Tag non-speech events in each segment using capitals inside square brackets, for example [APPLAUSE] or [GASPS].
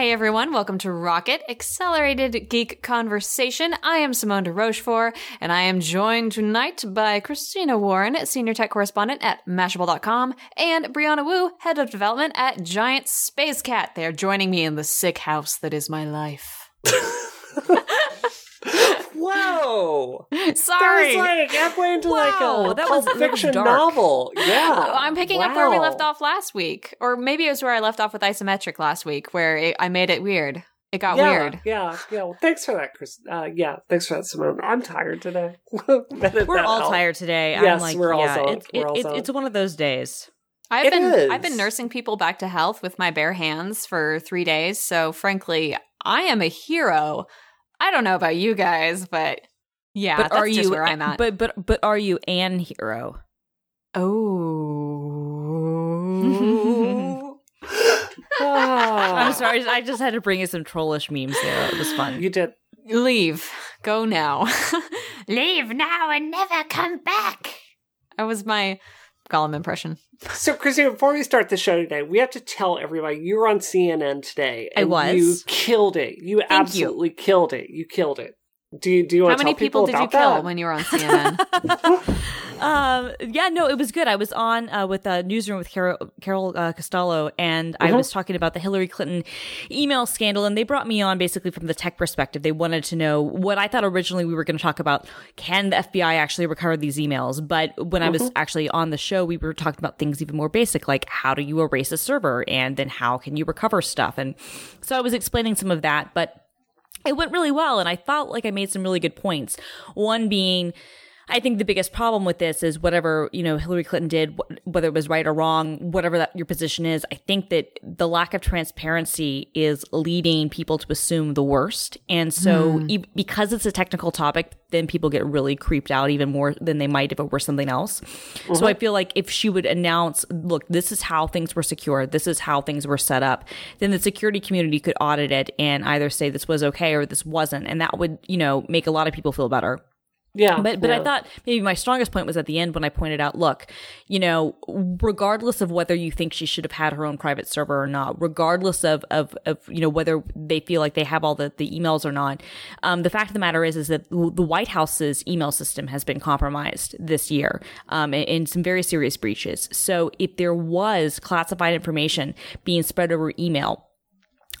Hey everyone, welcome to Rocket Accelerated Geek Conversation. I am Simone de Rochefort, and I am joined tonight by Christina Warren, Senior Tech Correspondent at Mashable.com, and Brianna Wu, Head of Development at Giant Space Cat. They are joining me in the sick house that is my life. [LAUGHS] Whoa! [LAUGHS] Sorry. That was like halfway into like a that was- was fiction dark. novel. Yeah. [LAUGHS] I'm picking up where we left off last week. Or maybe it was where I left off with isometric last week, where it, I made it weird. It got yeah, weird. Yeah, yeah. Well, thanks for that, Chris. Uh, yeah, thanks for that, Simone. I'm tired today. [LAUGHS] We're all tired today. Yes, I'm like, we're all yeah, zoned. it's, We're all it- zoned. it's one of those days. I've It been is. I've been nursing people back to health with my bare hands for three days. So frankly, I am a hero. I don't know about you guys, but yeah, but that's are just you? where I'm at. But but but are you an hero? oh, Ah. [LAUGHS] I'm sorry. I just had to bring you some trollish memes there. It was fun. You did. leave, go now, [LAUGHS] leave now and never come back. That was my Gollum impression. [LAUGHS] So, Christina, before we start the show today, we have to tell everybody you're on CNN today. I and was. You killed it. You you. absolutely killed it. You killed it. Do you do you How want to many tell people, did you about kill that? when you were on CNN? [LAUGHS] [LAUGHS] um, yeah, no, it was good. I was on uh, with a newsroom with Carol, Carol uh, Costello, and I Mhm. was talking about the Hillary Clinton email scandal. And they brought me on basically from the tech perspective. They wanted to know what I thought originally we were going to talk about: can the FBI actually recover these emails? But when I was actually on the show, we were talking about things even more basic, like how do you erase a server, and then how can you recover stuff. And so I was explaining some of that, but it went really well and i felt like i made some really good points. One being i think the biggest problem with this is whatever you know hillary clinton did wh- whether it was right or wrong whatever that your position is i think that the lack of transparency is leading people to assume the worst. And so hmm. e- because it's a technical topic then people get really creeped out even more than they might if it were something else. So i uh-huh. feel like if she would announce look this is how things were secured this is how things were set up then the security community could audit it and either say this was okay or this wasn't. And that would you know make a lot of people feel better Yeah, but but I thought maybe my strongest point was at the end when I pointed out, look, you know, regardless of whether you think she should have had her own private server or not, regardless of of, of you know whether they feel like they have all the, the emails or not, um, the fact of the matter is is that the White House's email system has been compromised this year um, in, in some very serious breaches. So if there was classified information being spread over email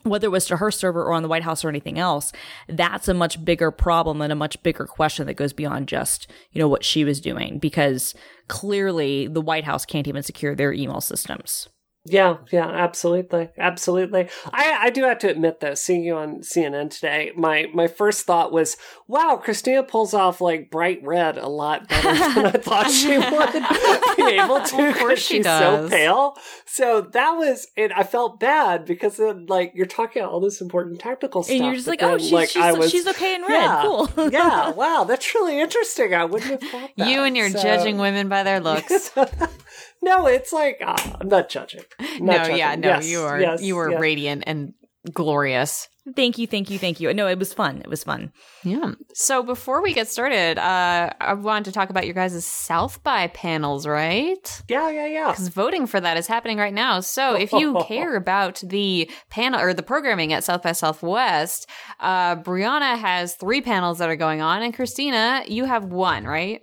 whether it was to her server or on the White House or anything else, that's a much bigger problem and a much bigger question that goes beyond just, you know, what she was doing because clearly the White House can't even secure their email systems. Yeah, yeah, absolutely, absolutely. I, I do have to admit though, seeing you on CNN today, my my first thought was, wow, Christina pulls off like bright red a lot better [LAUGHS] than I thought she would [LAUGHS] be able to. Of course she she's does. so pale. So that was it. I felt bad because then, like you're talking about all this important technical stuff, And you're just like, oh, she's, like, she's, was- she's okay in red. Yeah, Cool. yeah, [LAUGHS] wow, that's really interesting. I wouldn't have thought that. you and your So- judging women by their looks. No, it's like ah, I'm not judging. I'm no, judging. yeah, no, Yes, you are yes, you were yes. radiant and glorious. thank you, thank you, thank you. No, it was fun. It was fun. Yeah. So before we get started, uh, I wanted to talk about your guys' South by panels, right? Yeah, yeah, yeah. Because voting for that is happening right now. So if you [LAUGHS] care about the panel or the programming at South by Southwest, uh, Brianna has three panels that are going on, and Christina, you have one, right?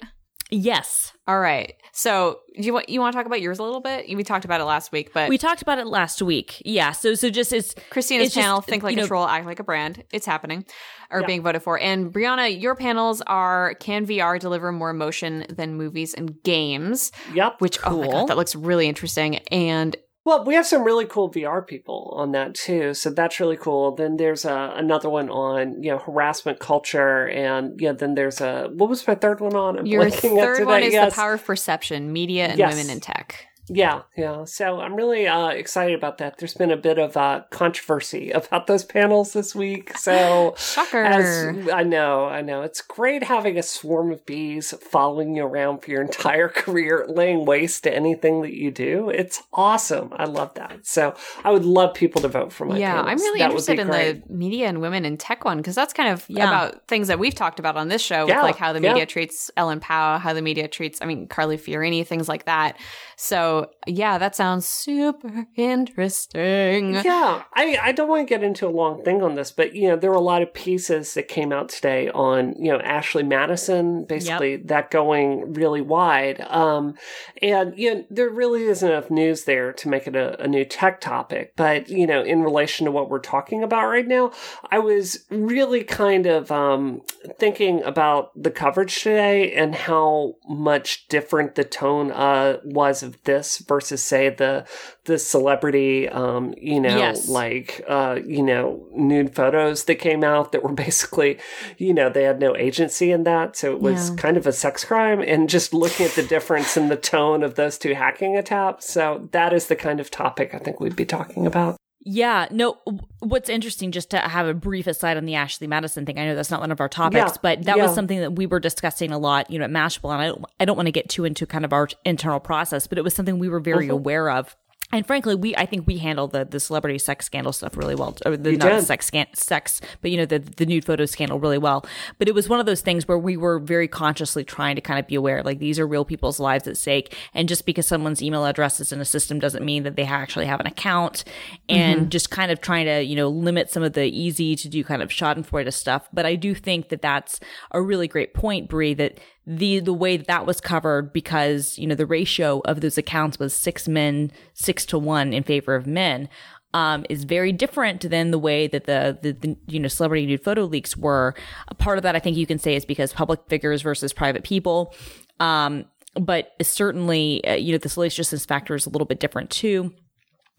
Yes. All right. So do you want you want to talk about yours a little bit? We talked about it last week, but We talked about it last week. Yeah. So so just it's Christina's it's just, Think Like a know- Troll, Act Like a Brand. It's happening or Yeah. being voted for. And Brianna, your panels are Can VR deliver more emotion than movies and games? Yep. Which, oh my God, that looks really interesting. And Well, we have some really cool VR people on that too, so that's really cool. Then there's a, another one on you know harassment culture, and yeah, then there's a what was my third one on? I'm your third one is yes. The Power of Perception Media and Yes. Women in Tech. Yeah, yeah. So I'm really uh, excited about that. There's been a bit of uh, controversy [LAUGHS] about those panels this week, so [LAUGHS] Shocker. As I know, I know. It's great having a swarm of bees following you around for your [LAUGHS] entire career, laying waste to anything that you do. It's awesome. I love that. So I would love people to vote for my yeah, panels. I'm really That interested in great. the media and women in tech one because that's kind of Yeah. about things that we've talked about on this show, Yeah, like how the yeah. media treats Ellen Pao, how the media treats, I mean, Carly Fiorina, things like that. So So yeah, that sounds super interesting. Yeah, I, I don't want to get into a long thing on this, but you know, there were a lot of pieces that came out today on, you know, Ashley Madison, basically yep. that going really wide. Um, and you know, there really isn't enough news there to make it a, a new tech topic. But, you know, in relation to what we're talking about right now, I was really kind of um, thinking about the coverage today and how much different the tone uh, was of this versus, say, the the celebrity, um, you know, yes. like uh, you know, nude photos that came out that were [LAUGHS] basically, you know, they had no agency in that, so it was yeah. kind of a sex crime. And just looking at the difference in the tone of those two hacking attacks, so that is the kind of topic I think we'd be talking about. Yeah, no. What's interesting, just to have a brief aside on the Ashley Madison thing. I know that's not one of our topics, yeah, but that yeah. was something that we were discussing a lot, you know, at Mashable. And I don't, I don't want to get too into kind of our internal process, but it was something we were very mm-hmm. aware of and frankly, we I think we handle the the celebrity sex scandal stuff really well. Or the you not sex scan, sex, but you know the the nude photo scandal really well. But it was one of those things where we were very consciously trying to kind of be aware, like these are real people's lives at stake, and just because someone's email address is in a system doesn't mean that they actually have an account, and mm-hmm. just kind of trying to you know limit some of the easy to do kind of Schadenfreude stuff. But I do think that that's a really great point, Brie. That the the way that, that was covered because you know the ratio of those accounts was six men six to one in favor of men um, is very different than the way that the, the, the you know celebrity nude photo leaks were. A part of that I think you can say is because public figures versus private people. Um, but certainly, uh, you know, the salaciousness factor is a little bit different too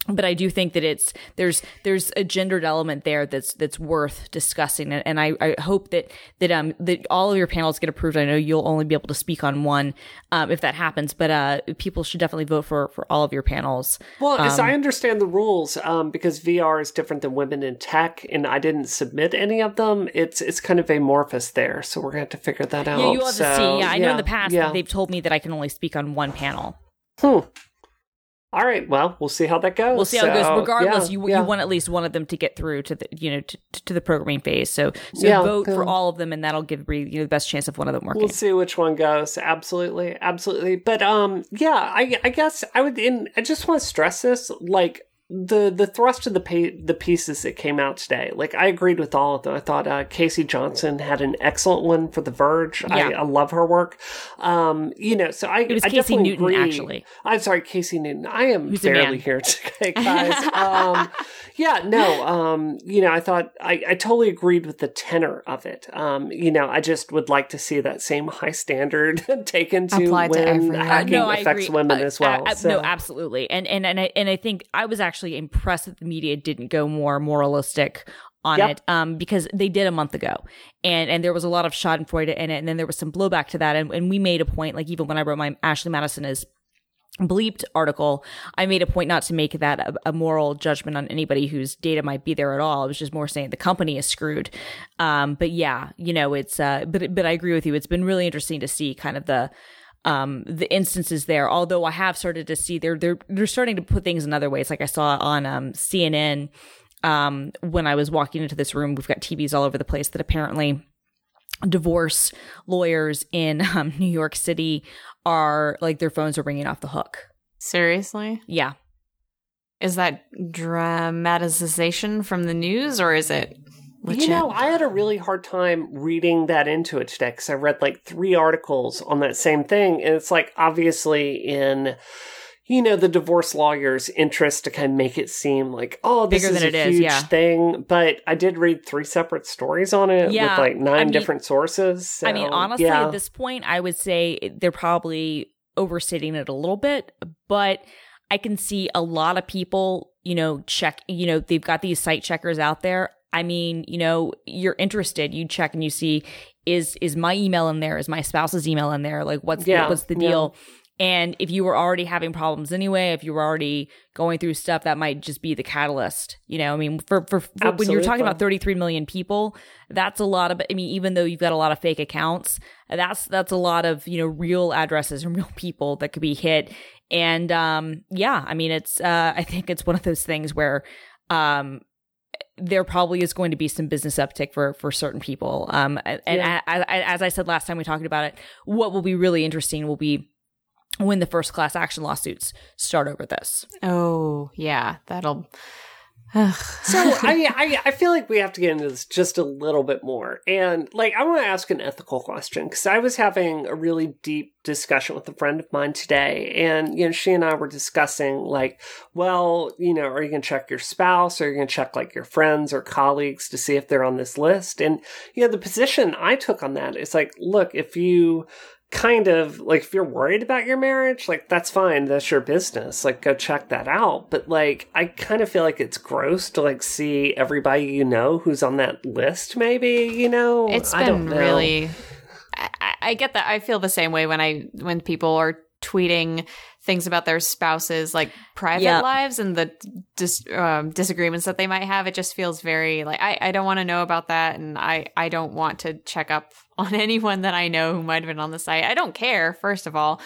but I do think that it's there's there's a gendered element there that's that's worth discussing, and I, I hope that that um that all of your panels get approved. I know you'll only be able to speak on one um, if that happens, but uh, people should definitely vote for for all of your panels. Well, um, as I understand the rules, um, because VR is different than women in tech, and I didn't submit any of them. It's it's kind of amorphous there, so we're gonna have to figure that out. Yeah, you'll have so, to see. Yeah, I yeah, know in the past yeah. they've told me that I can only speak on one panel. Hmm. All right. Well, we'll see how that goes. We'll see how so, it goes. Regardless, yeah, you yeah. you want at least one of them to get through to the you know to, to the programming phase. So so yeah, vote for all of them, and that'll give you know the best chance of one of them working. We'll see which one goes. Absolutely, absolutely. But um, yeah, I I guess I would. In I just want to stress this. Like the the thrust of the pa- the pieces that came out today, like I agreed with all of them. I thought uh, Casey Johnson had an excellent one for The Verge. Yeah. I, I love her work. Um, you know, so I it was I Casey Newton agree. actually. I'm sorry, Casey Newton. I am Who's barely here today, [LAUGHS] guys. um, yeah, no, um, you know, I thought I, I totally agreed with the tenor of it. Um, you know, I just would like to see that same high standard [LAUGHS] taken to Applied when to hacking no, affects women uh, as well. Uh, so. No, absolutely, and and and I, and I think I was actually actually impressed that the media didn't go more moralistic on yep. it um, because they did a month ago. And and there was a lot of schadenfreude in it and then there was some blowback to that. And, and we made a point like even when i wrote my ashley madison is bleeped article i made a point not to make that a, a, moral judgment on anybody whose data might be there at all. It was just more saying the company is screwed. Um, but yeah you know it's uh, but but i agree with you. It's been really interesting to see kind of the um, the instances there. Although I have started to see they're they're they're starting to put things in other ways. Like I saw on um, CNN um, when I was walking into this room. We've got TVs all over the place that apparently divorce lawyers in [LAUGHS] um, New York City are like their phones are ringing off the hook. Seriously? Yeah. Is that dramatization from the news or is it You know, I had a really hard time reading that into it today because I read like three articles on that same thing. And it's like obviously in, you know, the divorce lawyer's interest to kind of make it seem like, oh, this Bigger is a huge is, yeah. thing. But I did read three separate stories on it yeah. with like nine I mean, different sources. So, I mean, honestly, yeah. at this point, I would say they're probably overstating it a little bit, but I can see a lot of people, you know, check, you know, they've got these site checkers out there. I mean, you know, you're interested, you check and you see is is my email in there? Is my spouse's email in there? Like what's yeah, the, what's the deal? Yeah. And if you were already having problems anyway, if you were already going through stuff, that might just be the catalyst. You know, I mean, for, for, for when you're talking about 33 million people, that's a lot of, I mean, even though you've got a lot of fake accounts, that's, that's a lot of, you know, real addresses and [LAUGHS] real people that could be hit. And, um, yeah, I mean, it's, uh, I think it's one of those things where, um, there probably is going to be some business uptick for for certain people. Um, and yeah. as, as I said last time we talked about it, what will be really interesting will be when the first class action lawsuits start over this. Oh, yeah, that'll. So I, I I feel like we have to get into this just a little bit more, and like I want to ask an ethical question because I was having a really deep discussion with a friend of mine today, and you know she and I were discussing like, well, you know, are you going to check your spouse, or are you going to check like your friends or colleagues to see if they're on this list? And you know, the position I took on that is like, look, if you kind of like if you're worried about your marriage, like that's fine. That's your business. Like go check that out. But like I kind of feel like it's gross to like see everybody you know who's on that list. Maybe you know. It's been really. I, I get that. I feel the same way when I when people are tweeting things about their spouses like private yep. lives and the dis- um, disagreements that they might have it just feels very like i, I don't want to know about that and i i don't want to check up on [LAUGHS] anyone that i know who might have been on the site i don't care first of all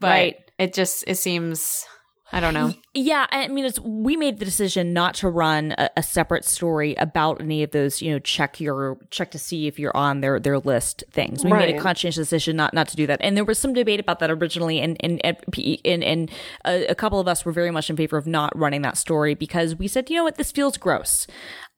but right. it just it seems I don't know. Yeah, I mean, it's we made the decision not to run a, a, separate story about any of those. You know, check your check to see if you're on their their list things. We right. made a conscientious decision not not to do that, and there was some debate about that originally, and and and, and a, a couple of us were very much in favor of not running that story because we said, you know what, this feels gross.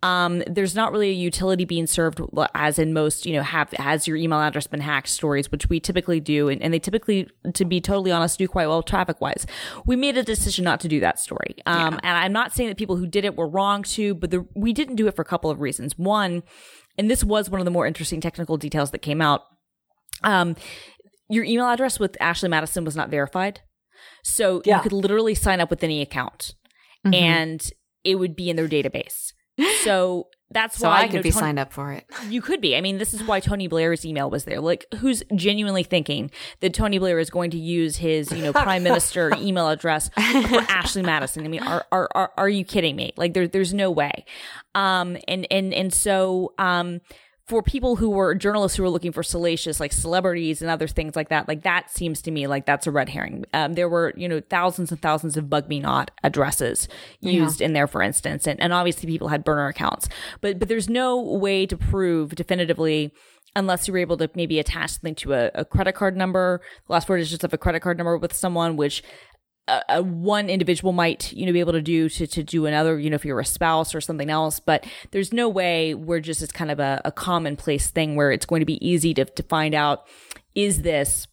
Um, there's not really a utility being served as in most, you know, have has your email address been hacked stories, which we typically do, and, and they typically, to be totally honest, do quite well traffic wise. We made a decision not to do that story, um, yeah. and I'm not saying that people who did it were wrong to, but the, we didn't do it for a couple of reasons. One, and this was one of the more interesting technical details that came out. Um, your email address with Ashley Madison was not verified, so yeah. you could literally sign up with any account, mm-hmm. and it would be in their database. So that's so why I could know, be Tony, signed up for it. You could be. I mean, this is why Tony Blair's email was there. Like, who's genuinely thinking that Tony Blair is going to use his, you know, prime minister [LAUGHS] email address for Ashley Madison? I mean, are, are are are you kidding me? Like, there, there's no way. Um, and and and so um for people who were journalists who were looking for salacious like celebrities and other things like that like that seems to me like that's a red herring. Um, there were you know thousands and thousands of BugMeNot addresses used yeah. in there for instance and, and obviously people had burner accounts. But but there's no way to prove definitively unless you were able to maybe attach something to a, a credit card number. The last four digits of a credit card number with someone which a, one individual might you know be able to do to to do another you know if you're a spouse or something else but there's no way we're just it's kind of a, a commonplace thing where it's going to be easy to to find out is this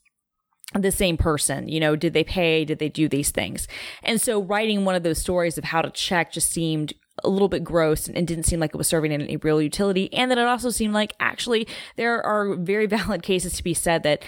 the same person? You know did they pay? Did they do these things? And so writing one of those stories of how to check just seemed a little bit gross and didn't seem like it was serving any real utility. And that it also seemed like actually there are very [LAUGHS] valid cases to be said that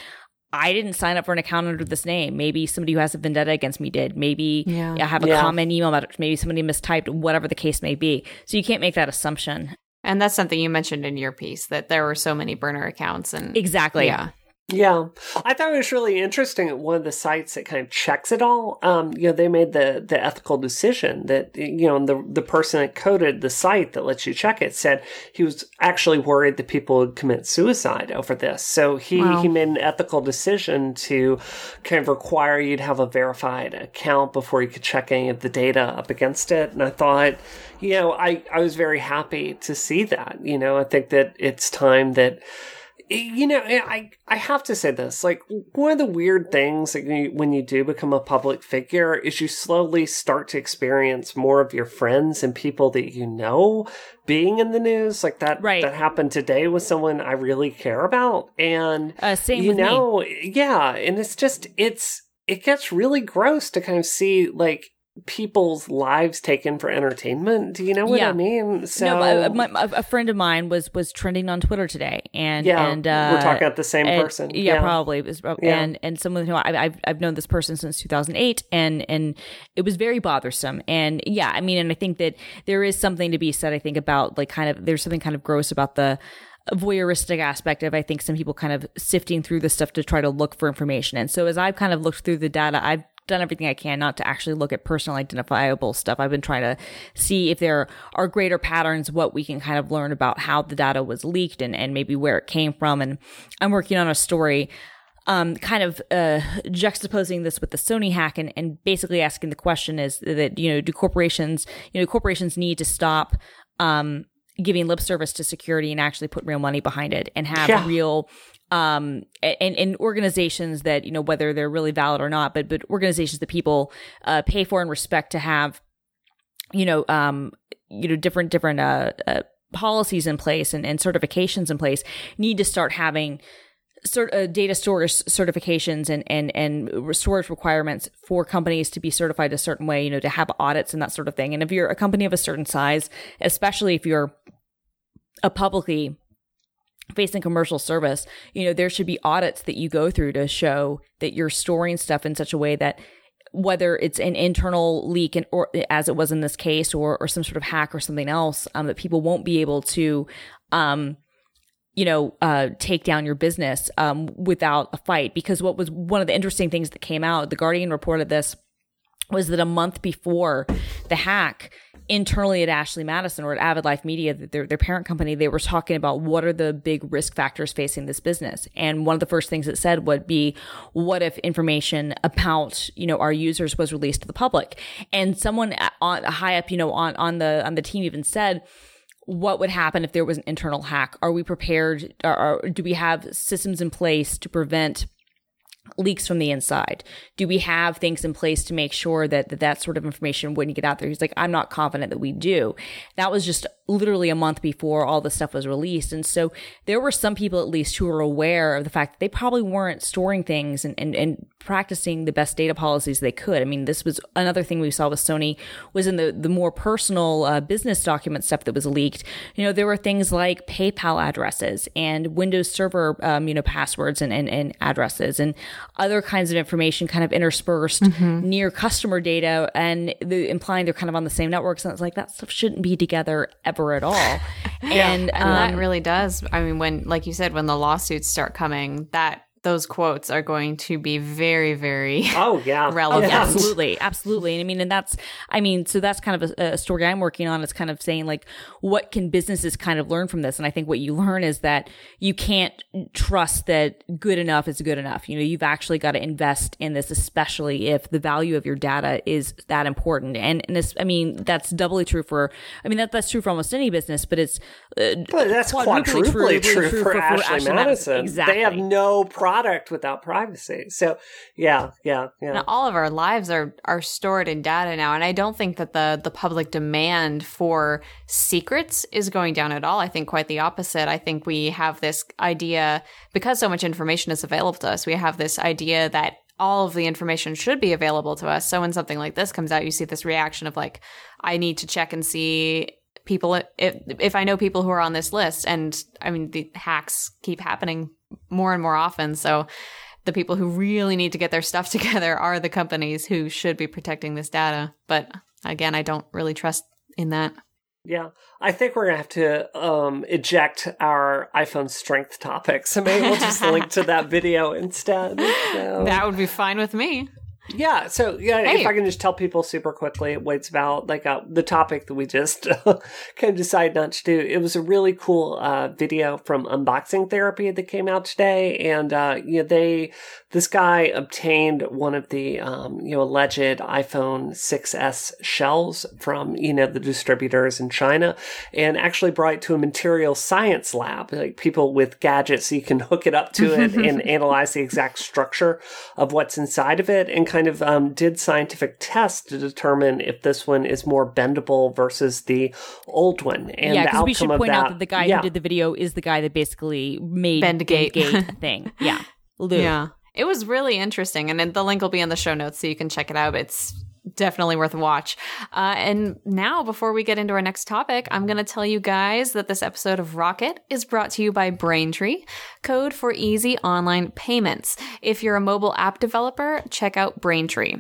I didn't sign up for an account under this name. Maybe somebody who has a vendetta against me did. Maybe yeah. I have a yeah. common email about it. Maybe somebody mistyped, whatever the case may be. So you can't make that assumption. And that's something you mentioned in your piece that there were so many burner accounts and exactly. Yeah. Yeah, I thought it was really interesting. At one of the sites that kind of checks it all, um, you know, they made the the ethical decision that you know the the person that coded the site that lets you check it said he was actually worried that people would commit suicide over this. So he wow. he made an ethical decision to kind of require you to have a verified account before you could check any of the data up against it. And I thought, you know, I I was very happy to see that. You know, I think that it's time that you know, I I have to say this. Like one of the weird things that you, when you do become a public figure is you slowly start to experience more of your friends and people that you know being in the news. Like that right. that happened today with someone I really care about, and uh, same you know, me. yeah. And it's just it's it gets really gross to kind of see like people's lives taken for entertainment. Do you know what yeah. I mean? So no, a, my, a, friend of mine was was trending on Twitter today, and yeah, and uh, we're talking about the same and, person. Yeah, yeah, probably. Was, yeah. And and someone who I, have I've known this person since 2008, and and it was very bothersome. And yeah, I mean, and I think that there is something to be said. I think about like kind of there's something kind of gross about the voyeuristic aspect of I think some people kind of sifting through the stuff to try to look for information. And so as I've kind of looked through the data, I've done everything I can not to actually look at personal identifiable stuff. I've been trying to see if there are greater patterns, what we can kind of learn about how the data was leaked and, and maybe where it came from. And I'm working on a story um, kind of uh, juxtaposing this with the Sony hack and, and basically asking the question is that, you know, do corporations, you know, corporations need to stop um, giving lip service to security and actually put real money behind it and have Yeah. real um and, and organizations that you know whether they're really valid or not but but organizations that people uh pay for and respect to have you know um you know different different uh, uh policies in place and, and certifications in place need to start having sort uh, data storage certifications and and and storage requirements for companies to be certified a certain way you know to have audits and that sort of thing. And if you're a company of a certain size especially if you're a publicly facing commercial service you know there should be audits that you go through to show that you're storing stuff in such a way that whether it's an internal leak and or as it was in this case or or some sort of hack or something else um, that people won't be able to um you know, uh, take down your business um, without a fight. Because what was one of the interesting things that came out, the Guardian reported this, was that a month before the hack, internally at Ashley Madison or at Avid Life Media, their, their parent company, they were talking about what are the big risk factors facing this business. And one of the first things it said would be, what if information about, you know, our users was released to the public? And someone on high up, you know, on, on the, on the team even said, what would happen if there was an internal hack? Are we prepared? Or, or do we have systems in place to prevent leaks from the inside? Do we have things in place to make sure that, that that sort of information wouldn't get out there? He's like, I'm not confident that we do. That was just literally a month before all the stuff was released. And so there were some people at least who were aware of the fact that they probably weren't storing things and, and, and practicing the best data policies they could. I mean, this was another thing we saw with Sony was in the, the more personal uh, business document stuff that was leaked. You know, there were things like PayPal addresses and Windows Server, um, you know, passwords and, and, and addresses and other kinds of information kind of interspersed near customer data and the, implying they're kind of on the same networks. And it's like that stuff shouldn't be together ever at all. [LAUGHS] And, And that um, really does. I mean, when, like you said, when the lawsuits start coming, that those quotes are going to be very, very Oh yeah, [LAUGHS] relevant. Yeah. absolutely absolutely and i mean and that's i mean so that's kind of a, a story i'm working on it's kind of saying like what can businesses kind of learn from this and i think what you learn is that you can't trust that good enough is good enough you know you've actually got to invest in this especially if the value of your data is that important and, and this i mean that's doubly true for i mean that that's true for almost any business but it's uh, But that's quadruply quadruply true, true for, for- for Ashley, Ashley Madison. Madison. Exactly. They have no product without privacy. So yeah, yeah, yeah. Now, all of our lives are are stored in data now, and I don't think that the the public demand for secrets is going down at all. I think quite the opposite. I think we have this idea because so much information is available to us. We have this idea that all of the information should be available to us. So when something like this comes out, you see this reaction of like, I need to check and see people if if I know people who are on this list. And I mean, the hacks keep happening more and more often. So the people who really need to get their stuff [LAUGHS] together are the companies who should be protecting this data. But again, I don't really trust in that. Yeah, I think we're gonna have to um, eject our iPhone strength topic. So maybe we'll just link to that [LAUGHS] video instead. So- That would be fine with me. Yeah, so yeah, Hey. if I can just tell people super quickly what it's about, like uh, the topic that we just [LAUGHS] kind of decided not to do. It was a really cool uh, video from Unboxing Therapy that came out today, and uh, you know they this guy obtained one of the um, you know alleged iPhone 6s shells from you know the distributors in China, and actually brought it to a material science lab, like people with gadgets, so you can hook it up to it [LAUGHS] and analyze the exact structure of what's inside of it, and kind of um, did scientific tests to determine if this one is more bendable versus the old one. And yeah, because we should point that, out that the guy yeah. who did the video is the guy that basically made Bendgate. the Bendgate [LAUGHS] thing. Yeah, Lou. Yeah. It was really interesting. And the link will be in the show notes so you can check it out. It's definitely worth a watch. Uh, and now, before we get into our next topic, I'm going to tell you guys that this episode of Rocket is brought to you by Braintree, code for easy online payments. If you're a mobile app developer, check out Braintree.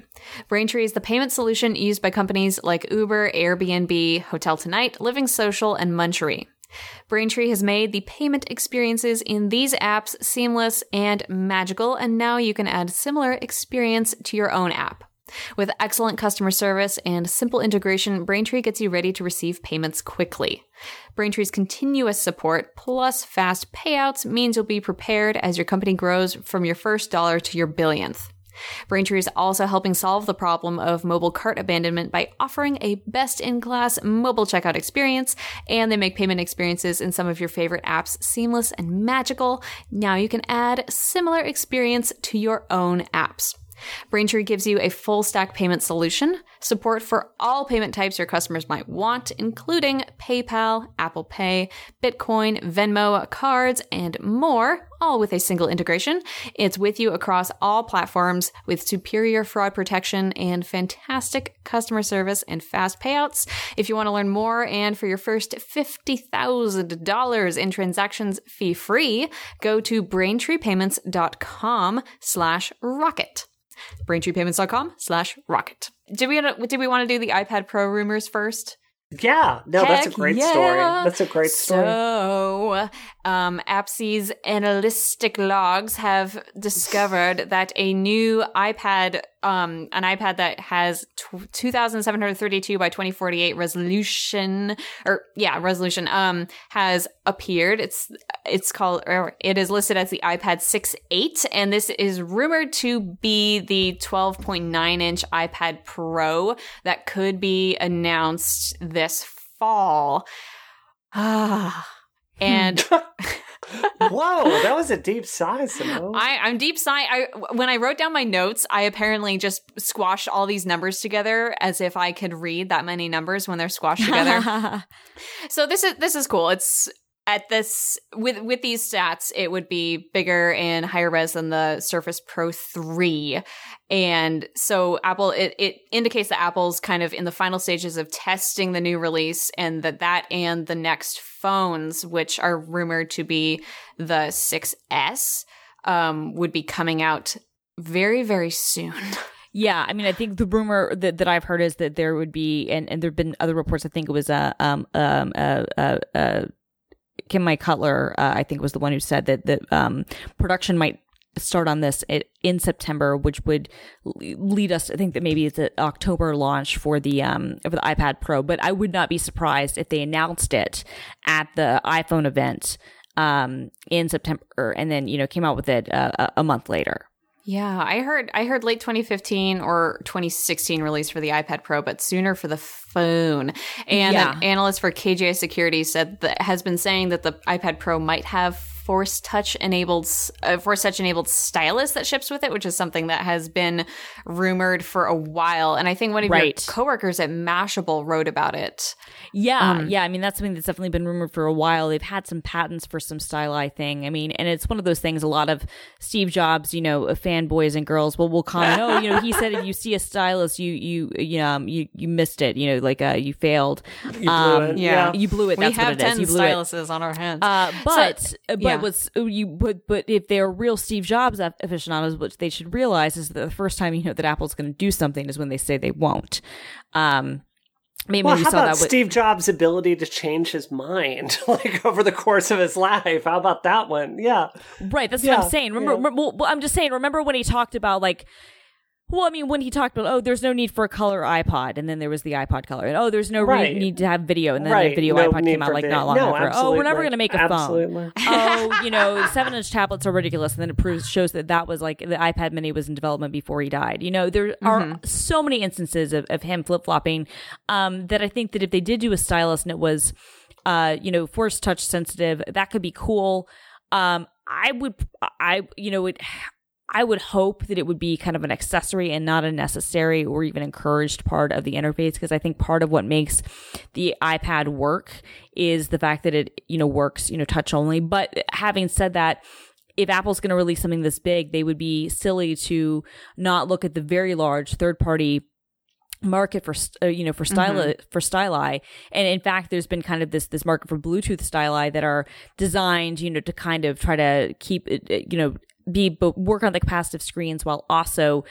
Braintree is the payment solution used by companies like Uber, Airbnb, Hotel Tonight, Living Social, and Munchery. Braintree has made the payment experiences in these apps seamless and magical, and now you can add similar experience to your own app. With excellent customer service and simple integration, Braintree gets you ready to receive payments quickly. Braintree's continuous support plus fast payouts means you'll be prepared as your company grows from your first dollar to your billionth. Braintree is also helping solve the problem of mobile cart abandonment by offering a best in class mobile checkout experience, and they make payment experiences in some of your favorite apps seamless and magical. Now you can add similar experience to your own apps. Braintree gives you a full stack payment solution, support for all payment types your customers might want, including PayPal, Apple Pay, Bitcoin, Venmo, cards, and more, all with a single integration. It's with you across all platforms with superior fraud protection and fantastic customer service and fast payouts. If you want to learn more and for your first $50,000 in transactions fee free, go to braintreepayments.com slash rocket braintreepayments.com slash rocket. Did we, did we want to do the iPad Pro rumors first? Yeah, no, that's a great yeah. story. That's a great story. So, um, Appsee's analytic logs have discovered [LAUGHS] that a new iPad, um, an iPad that has tw 2,732 by 2048 resolution, or yeah, resolution, um, has appeared. It's, it's called, or it is listed as the iPad 6.8, and this is rumored to be the 12.9 inch iPad Pro that could be announced this fall. [SIGHS] Ah. And [LAUGHS] Whoa, that was a deep sigh, Simone. I, I'm deep sigh. I when I wrote down my notes, I apparently just squashed all these numbers together as if I could read that many numbers when they're squashed together. [LAUGHS] so this is this is cool. It's at this with with these stats, it would be bigger and higher res than the Surface Pro 3. And so Apple it, it indicates that Apple's kind of in the final stages of testing the new release and that that and the next phones, which are rumored to be the 6S, um, would be coming out very, very soon. [LAUGHS] Yeah, I mean, I think the rumor that, that I've heard is that there would be, and, and there have been other reports. I think it was a um um uh, uh, uh Kim Mike Cutler, uh, I think was the one who said that the um production might start on this in September, which would lead us. I think that maybe it's an October launch for the um for the iPad Pro. But I would not be surprised if they announced it at the iPhone event um in September, and then you know came out with it uh, a, a month later. Yeah, I heard I heard late 2015 or 2016 release for the iPad Pro, but sooner for the phone. And Yeah. an analyst for KGI Security said that has been saying that the iPad Pro might have Force Touch enabled uh, Force Touch enabled stylus that ships with it, which is something that has been rumored for a while. And I think one of Right. your coworkers at Mashable wrote about it. Yeah, yeah. I mean, that's something that's definitely been rumored for a while. They've had some patents for some styli thing. I mean, and it's one of those things. A lot of Steve Jobs, you know, fanboys and girls will will comment, "Oh, you know, he said if you see a stylus, you you you um you you missed it. You know, like uh you failed. You blew it. yeah. you blew it. we have what it is. 10 You blew it. styluses on our hands. Uh, but but yeah. What's you but but if they're real Steve Jobs aficionados, what they should realize is that the first time you know that Apple's going to do something is when they say they won't. Um, maybe well, we how saw about that with Steve Jobs' ability to change his mind, [LAUGHS] like over the course of his life? How about that one? Yeah, Right, that's Yeah, what I'm saying. Remember, yeah. well, I'm just saying. Remember when he talked about like, well, I mean, when he talked about, oh, there's no need for a color iPod, and then there was the iPod color, and oh, there's no re- need to have video, and then right. the video no iPod came out like video. not long no, after. Oh, we're never going to make a absolutely. phone. [LAUGHS] oh, you know, seven inch tablets are ridiculous, and then it proves shows that that was like the iPad Mini was in development before he died. You know, there are so many instances of, of him flip flopping um, that I think that if they did do a stylus and it was, uh, you know, force touch sensitive, that could be cool. Um, I would, I, you know, it, I would hope that it would be kind of an accessory and not a necessary or even encouraged part of the interface because I think part of what makes the iPad work is the fact that it, you know, works, you know, touch only. But having said that, if Apple's going to release something this big, they would be silly to not look at the very large third party market for uh, you know for style for styli and in fact there's been kind of this this market for bluetooth styli that are designed you know to kind of try to keep it you know be work on the capacitive screens while also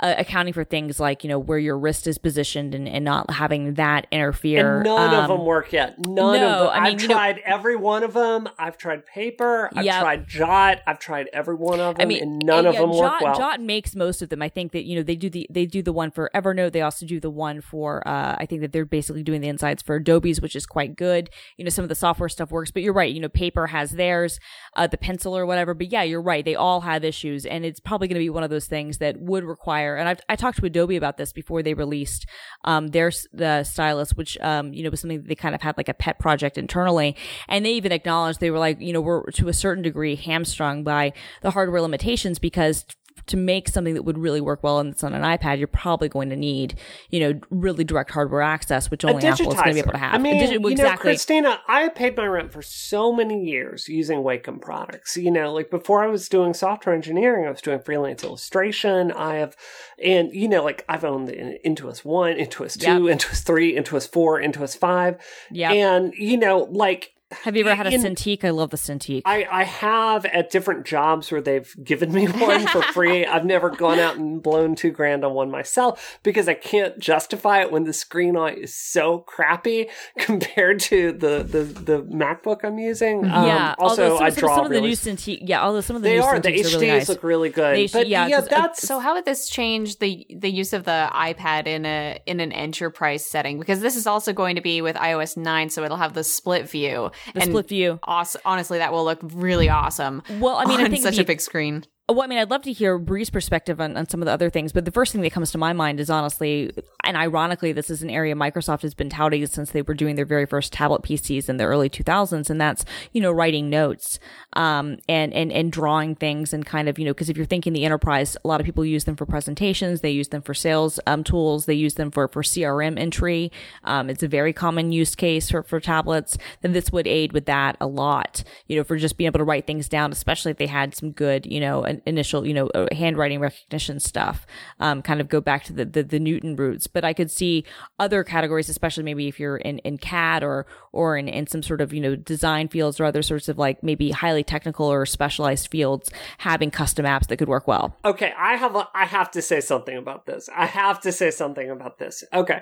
uh, accounting for things like you know where your wrist is positioned and, and not having that interfere. And none Um, of them work yet. None no, of them. I mean, I've you know- tried every one of them. I've tried paper. I've Yep. tried Jot. I've tried every one of them, I mean, and none of yeah, them Jot, work well. Jot makes most of them. I think that you know they do the they do the one for Evernote. They also do the one for uh, I think that they're basically doing the insides for Adobe's, which is quite good. You know, some of the software stuff works, but you're right. You know, Paper has theirs, uh, the pencil or whatever. But yeah, you're right. They all have issues, and it's probably going to be one of those things that would require. And I've, I talked to Adobe about this before they released um, their the stylus, which um, you know was something they kind of had like a pet project internally, and they even acknowledged they were like, you know, we're to a certain degree hamstrung by the hardware limitations because to make something that would really work well and it's on an iPad, you're probably going to need, you know, really direct hardware access, which only Apple is going to be able to have. I mean, digi- you know, exactly. Christina, I have paid my rent for so many years using Wacom products. You know, like before I was doing software engineering, I was doing freelance illustration. I have, and you know, like I've owned the Intuos One, Intuos Two, Intuos Three, Intuos Four, Intuos Five. Yep. and you know, like have you ever had a in- Cintiq? I love the Cintiq. I, I have at different jobs where they've given me [LAUGHS] one for free. [LAUGHS] I've never gone out and blown two grand on one myself because I can't justify it when the screen on it is so crappy [LAUGHS] compared to the, the, the MacBook I'm using. Um, yeah. Also, although some, I some, draw some of the new Cintiq, yeah. Although some of the they new are. The Cintiqs HDs are really nice. look really good. The H- but yeah, yeah, 'cause, uh, that's. So how would this change the the use of the iPad in a in an enterprise setting? Because this is also going to be with iOS nine, so it'll have the split view. The split view. Awesome. Honestly, that will look really awesome. Well, I mean, I think such the- a big screen. Well, I mean, I'd love to hear Bree's perspective on, on some of the other things, but the first thing that comes to my mind is honestly, and ironically, this is an area Microsoft has been touting since they were doing their very first tablet PCs in the early 2000s, and that's, you know, writing notes, um, and, and, and drawing things and kind of, you know, because if you're thinking the enterprise, a lot of people use them for presentations, they use them for sales, um, tools, they use them for, for CRM entry. Um, it's a very common use case for, for tablets, then this would aid with that a lot, you know, for just being able to write things down, especially if they had some good, you know, initial, you know, uh, handwriting recognition stuff, um, kind of go back to the, the, the Newton roots. But I could see other categories, especially maybe if you're in, in CAD or, or in, in some sort of, you know, design fields or other sorts of like maybe highly technical or specialized fields, having custom apps that could work well. Okay, I have a, I have to say something about this. I have to say something about this. Okay.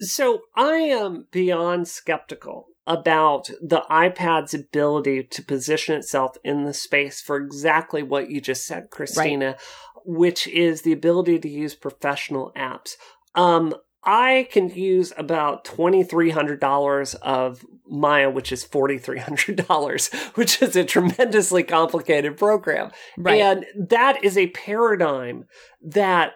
So I am beyond skeptical about the iPad's ability to position itself in the space for exactly what you just said, Christina, which is the ability to use professional apps. Um, I can use about $2,300 of Maya, which is $4,300, [LAUGHS] which is a tremendously complicated program. Right. And that is a paradigm that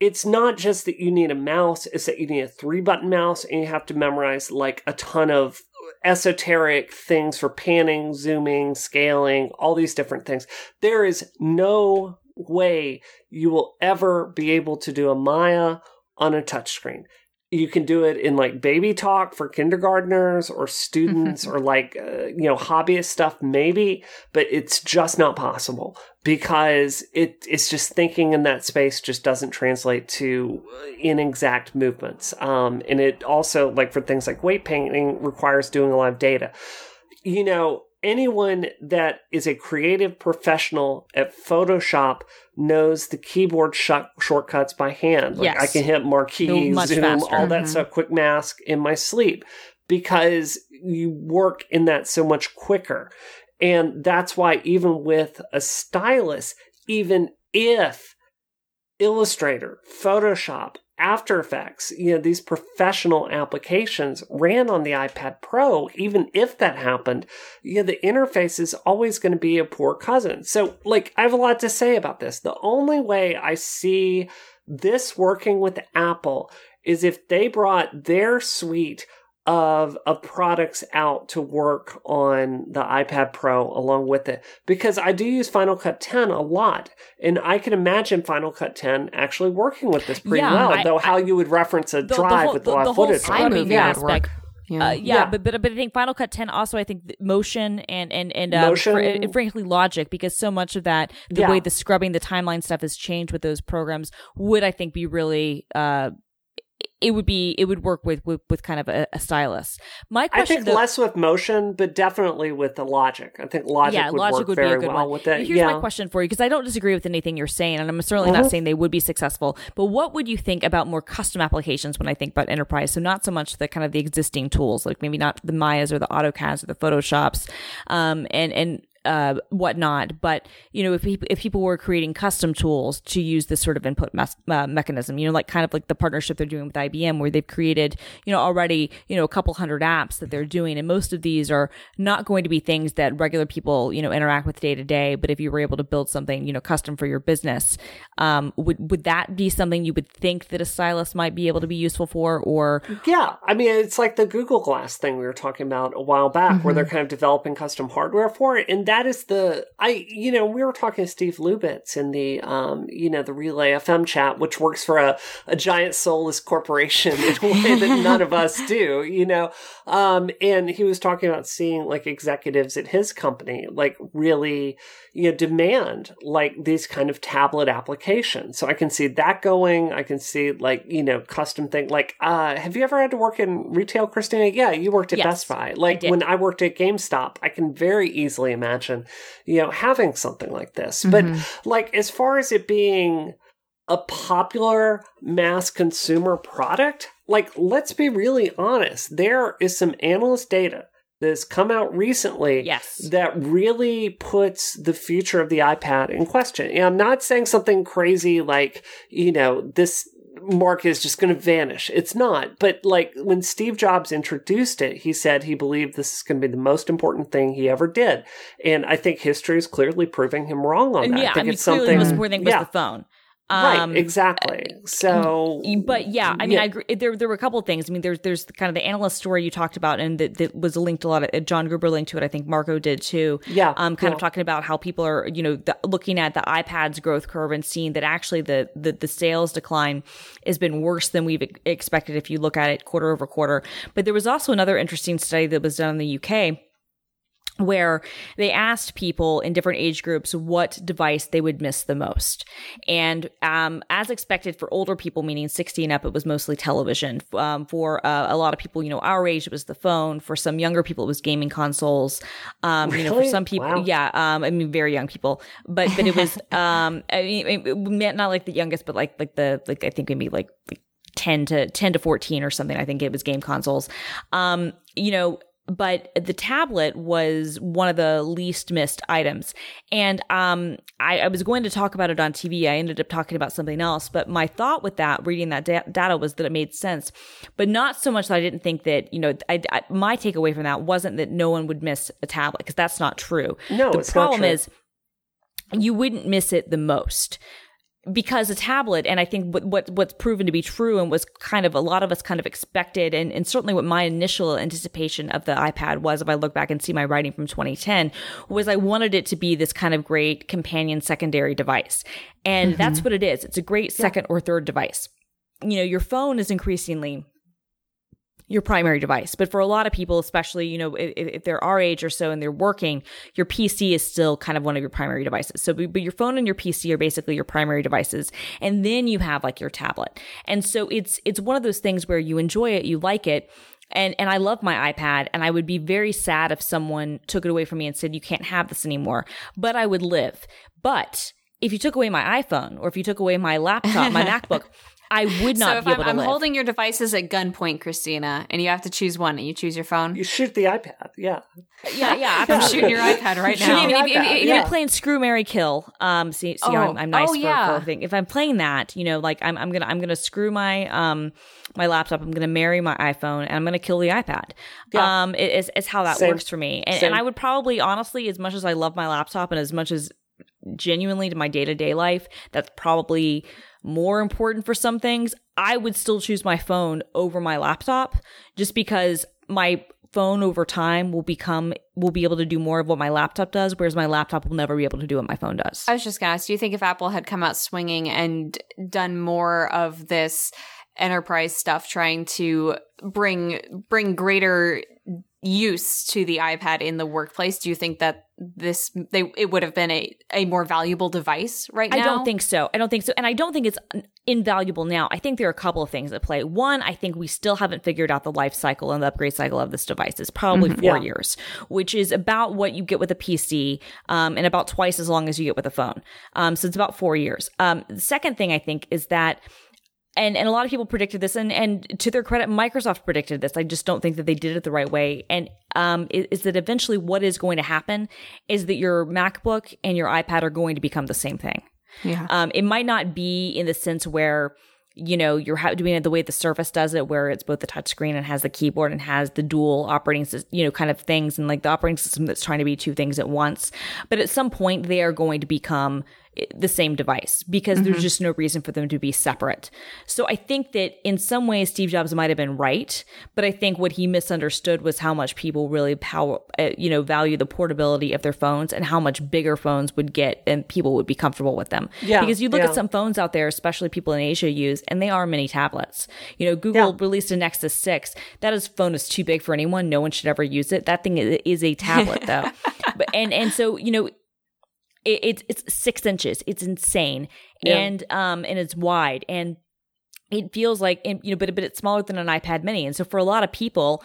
it's not just that you need a mouse, it's that you need a three button mouse and you have to memorize like a ton of esoteric things for panning, zooming, scaling, all these different things. There is no way you will ever be able to do a Maya on a touchscreen. You can do it in like baby talk for kindergartners or students [LAUGHS] or like, uh, you know, hobbyist stuff, maybe, but it's just not possible because it, it's just thinking in that space just doesn't translate to inexact movements. Um, and it also, like for things like weight painting, requires doing a lot of data. You know, anyone that is a creative professional at Photoshop knows the keyboard sh- shortcuts by hand. Like Yes. I can hit marquee, much zoom, faster. all that Mhm. stuff, quick mask in my sleep because you work in that so much quicker. And that's why even with a stylus, even if Illustrator, Photoshop, After Effects, you know, these professional applications ran on the iPad Pro, even if that happened, you know, the interface is always going to be a poor cousin. So, like, I have a lot to say about this. The only way I see this working with Apple is if they brought their suite of of products out to work on the iPad Pro along with it because I do use Final Cut 10 a lot and I can imagine Final Cut 10 actually working with this pretty Yeah, well I- though how you would reference a the drive whole- with the- a lot the of whole footage scrubbing on it. iMovie yeah, would work. aspect. Yeah. Uh, yeah, Yeah. but but but I think Final Cut 10 also I think motion and and and uh, Motion. fr- and frankly logic because so much of that the Yeah. way the scrubbing the timeline stuff has changed with those programs would I think be really uh it would be it would work with with, with kind of a, a stylus. My I question, think though- less with motion, but definitely with the logic. I think logic yeah, would logic work would be a good well one. with it. Here's yeah. my question for you because I don't disagree with anything you're saying, and I'm certainly Mm-hmm. not saying they would be successful. But what would you think about more custom applications when I think about enterprise? So not so much the kind of the existing tools, like maybe not the Mayas or the AutoCADs or the Photoshops, um, and and uh, whatnot. But you know, if people if people were creating custom tools to use this sort of input mes- uh, mechanism, you know, like kind of like the partnership they're doing with IBM, where they've created you know already you know a couple hundred apps that they're doing, and most of these are not going to be things that regular people you know interact with day to day. But if you were able to build something you know custom for your business, um, would would that be something you would think that a stylus might be able to be useful for, or Yeah, I mean, it's like the Google Glass thing we were talking about a while back, where they're kind of developing custom hardware for it, and that is the I, you know, we were talking to Steve Lubitz in the, um, you know, the Relay FM chat, which works for a, a giant soulless corporation in a way [LAUGHS] that none of us do, you know, um, and he was talking about seeing like executives at his company, like really, you know, demand like these kind of tablet applications. So I can see that going. I can see like, you know, custom thing. Like, uh, have you ever had to work in retail, Christina? Yeah, you worked at Yes, Best Buy. Like did. when I worked at GameStop, I can very easily imagine, you know, having something like this. But mm-hmm. like, as far as it being a popular mass consumer product, like, let's be really honest, there is some analyst data that's come out recently Yes. that really puts the future of the iPad in question. And I'm not saying something crazy like, you know, this market is just going to vanish. It's not. But like when Steve Jobs introduced it, he said he believed this is going to be the most important thing he ever did. And I think history is clearly proving him wrong on and that. yeah, I I, think mean, it's clearly something. the most important thing was yeah, the phone. Right, Um, exactly. So, but yeah, I mean, Yeah. I agree. There, there were a couple of things. I mean, there's, there's kind of the analyst story you talked about, and that, that was linked a lot. Of, John Gruber linked to it. I think Marco did too. Yeah, um, kind yeah. of talking about how people are, you know, the, looking at the iPad's growth curve and seeing that actually the, the the sales decline has been worse than we've expected if you look at it quarter over quarter. But there was also another interesting study that was done in the UK where they asked people in different age groups what device they would miss the most. And um, as expected for older people, meaning 60 and up, it was mostly television. Um, for uh, a lot of people, you know, our age, it was the phone. For some younger people, it was gaming consoles. Um, You know, for some people, Wow. yeah, um, I mean, very young people. But but it was, [LAUGHS] um, I mean, not like the youngest, but like like the like I think maybe like. like 10 to 10 to 14 or something. I think it was game consoles. Um, you know, but the tablet was one of the least missed items. And um, I, I was going to talk about it on TV. I ended up talking about something else. But my thought with that, reading that da- data, was that it made sense, but not so much that I didn't think that, you know, I, I, my takeaway from that wasn't that no one would miss a tablet, because that's not true. No, the problem is you wouldn't miss it the most because a tablet and i think what, what what's proven to be true and was kind of a lot of us kind of expected and, and certainly what my initial anticipation of the ipad was if i look back and see my writing from 2010 was i wanted it to be this kind of great companion secondary device. And that's mm-hmm. what it is. It's a great second or third device. You know your phone is increasingly your primary device. But for a lot of people, especially, you know, if, if they're our age or so and they're working, your PC is still kind of one of your primary devices. So, but but your phone and your PC are basically your primary devices. And then you have like your tablet. And so it's, it's one of those things where you enjoy it, you like it. And, and I love my iPad and I would be very sad if someone took it away from me and said, you can't have this anymore, but I would live. But if you took away my iPhone or if you took away my laptop, my [LAUGHS] MacBook, I would not so if be I'm, able to I'm live. holding your devices at gunpoint, Christina, and you have to choose one, and you choose your phone. you shoot the iPad. Yeah. yeah, yeah. I'm shooting your iPad right now. the if, if- if- if yeah. you're playing Screw Mary Kill, um, see, see, Oh. I'm, I'm nice Oh, for, yeah. for everything. If I'm playing that, you know, like I'm, I'm gonna, I'm gonna screw my, um, my laptop. I'm gonna marry my iPhone, and I'm gonna kill the iPad. Yeah. Um, it is, is how that Same. works for me. And, and I would probably, honestly, as much as I love my laptop, and as much as genuinely to my day to day life, that's probably more important for some things. I would still choose my phone over my laptop just because my phone over time will become will be able to do more of what my laptop does whereas my laptop will never be able to do what my phone does. I was just gonna ask, do you think if Apple had come out swinging and done more of this enterprise stuff, trying to bring bring greater use to the iPad in the workplace, do you think that this they it would have been a a more valuable device right now? I don't think so. I don't think so. And I don't think it's invaluable now. I think there are a couple of things at play. One, I think we still haven't figured out the life cycle and the upgrade cycle of this device. It's probably mm-hmm. four yeah. years, which is about what you get with a PC um, and about twice as long as you get with a phone. Um, so it's about four years. Um, the second thing I think is that and and a lot of people predicted this and and to their credit microsoft predicted this. I just don't think that they did it the right way. And um is, is, that eventually what is going to happen is that your macbook and your ipad are going to become the same thing. Yeah. Um it might not be in the sense where you know you're doing it the way the surface does it where it's both the touchscreen and has the keyboard and has the dual operating system you know kind of things and like the operating system that's trying to be two things at once. But at some point they are going to become the same device because mm-hmm. there's just no reason for them to be separate. So I think that in some ways Steve Jobs might have been right, but I think what he misunderstood was how much people really power, uh, you know, value the portability of their phones and how much bigger phones would get and people would be comfortable with them. Yeah. Because you look yeah. at some phones out there, especially people in Asia use, and they are mini tablets. You know, Google yeah. released a Nexus 6. That is phone is too big for anyone. No one should ever use it. That thing is a tablet though. [LAUGHS] but and and so, you know, it, it's it's six inches. It's insane, yeah. and um, and it's wide, and it feels like you know, but but it's smaller than an iPad Mini, and so for a lot of people.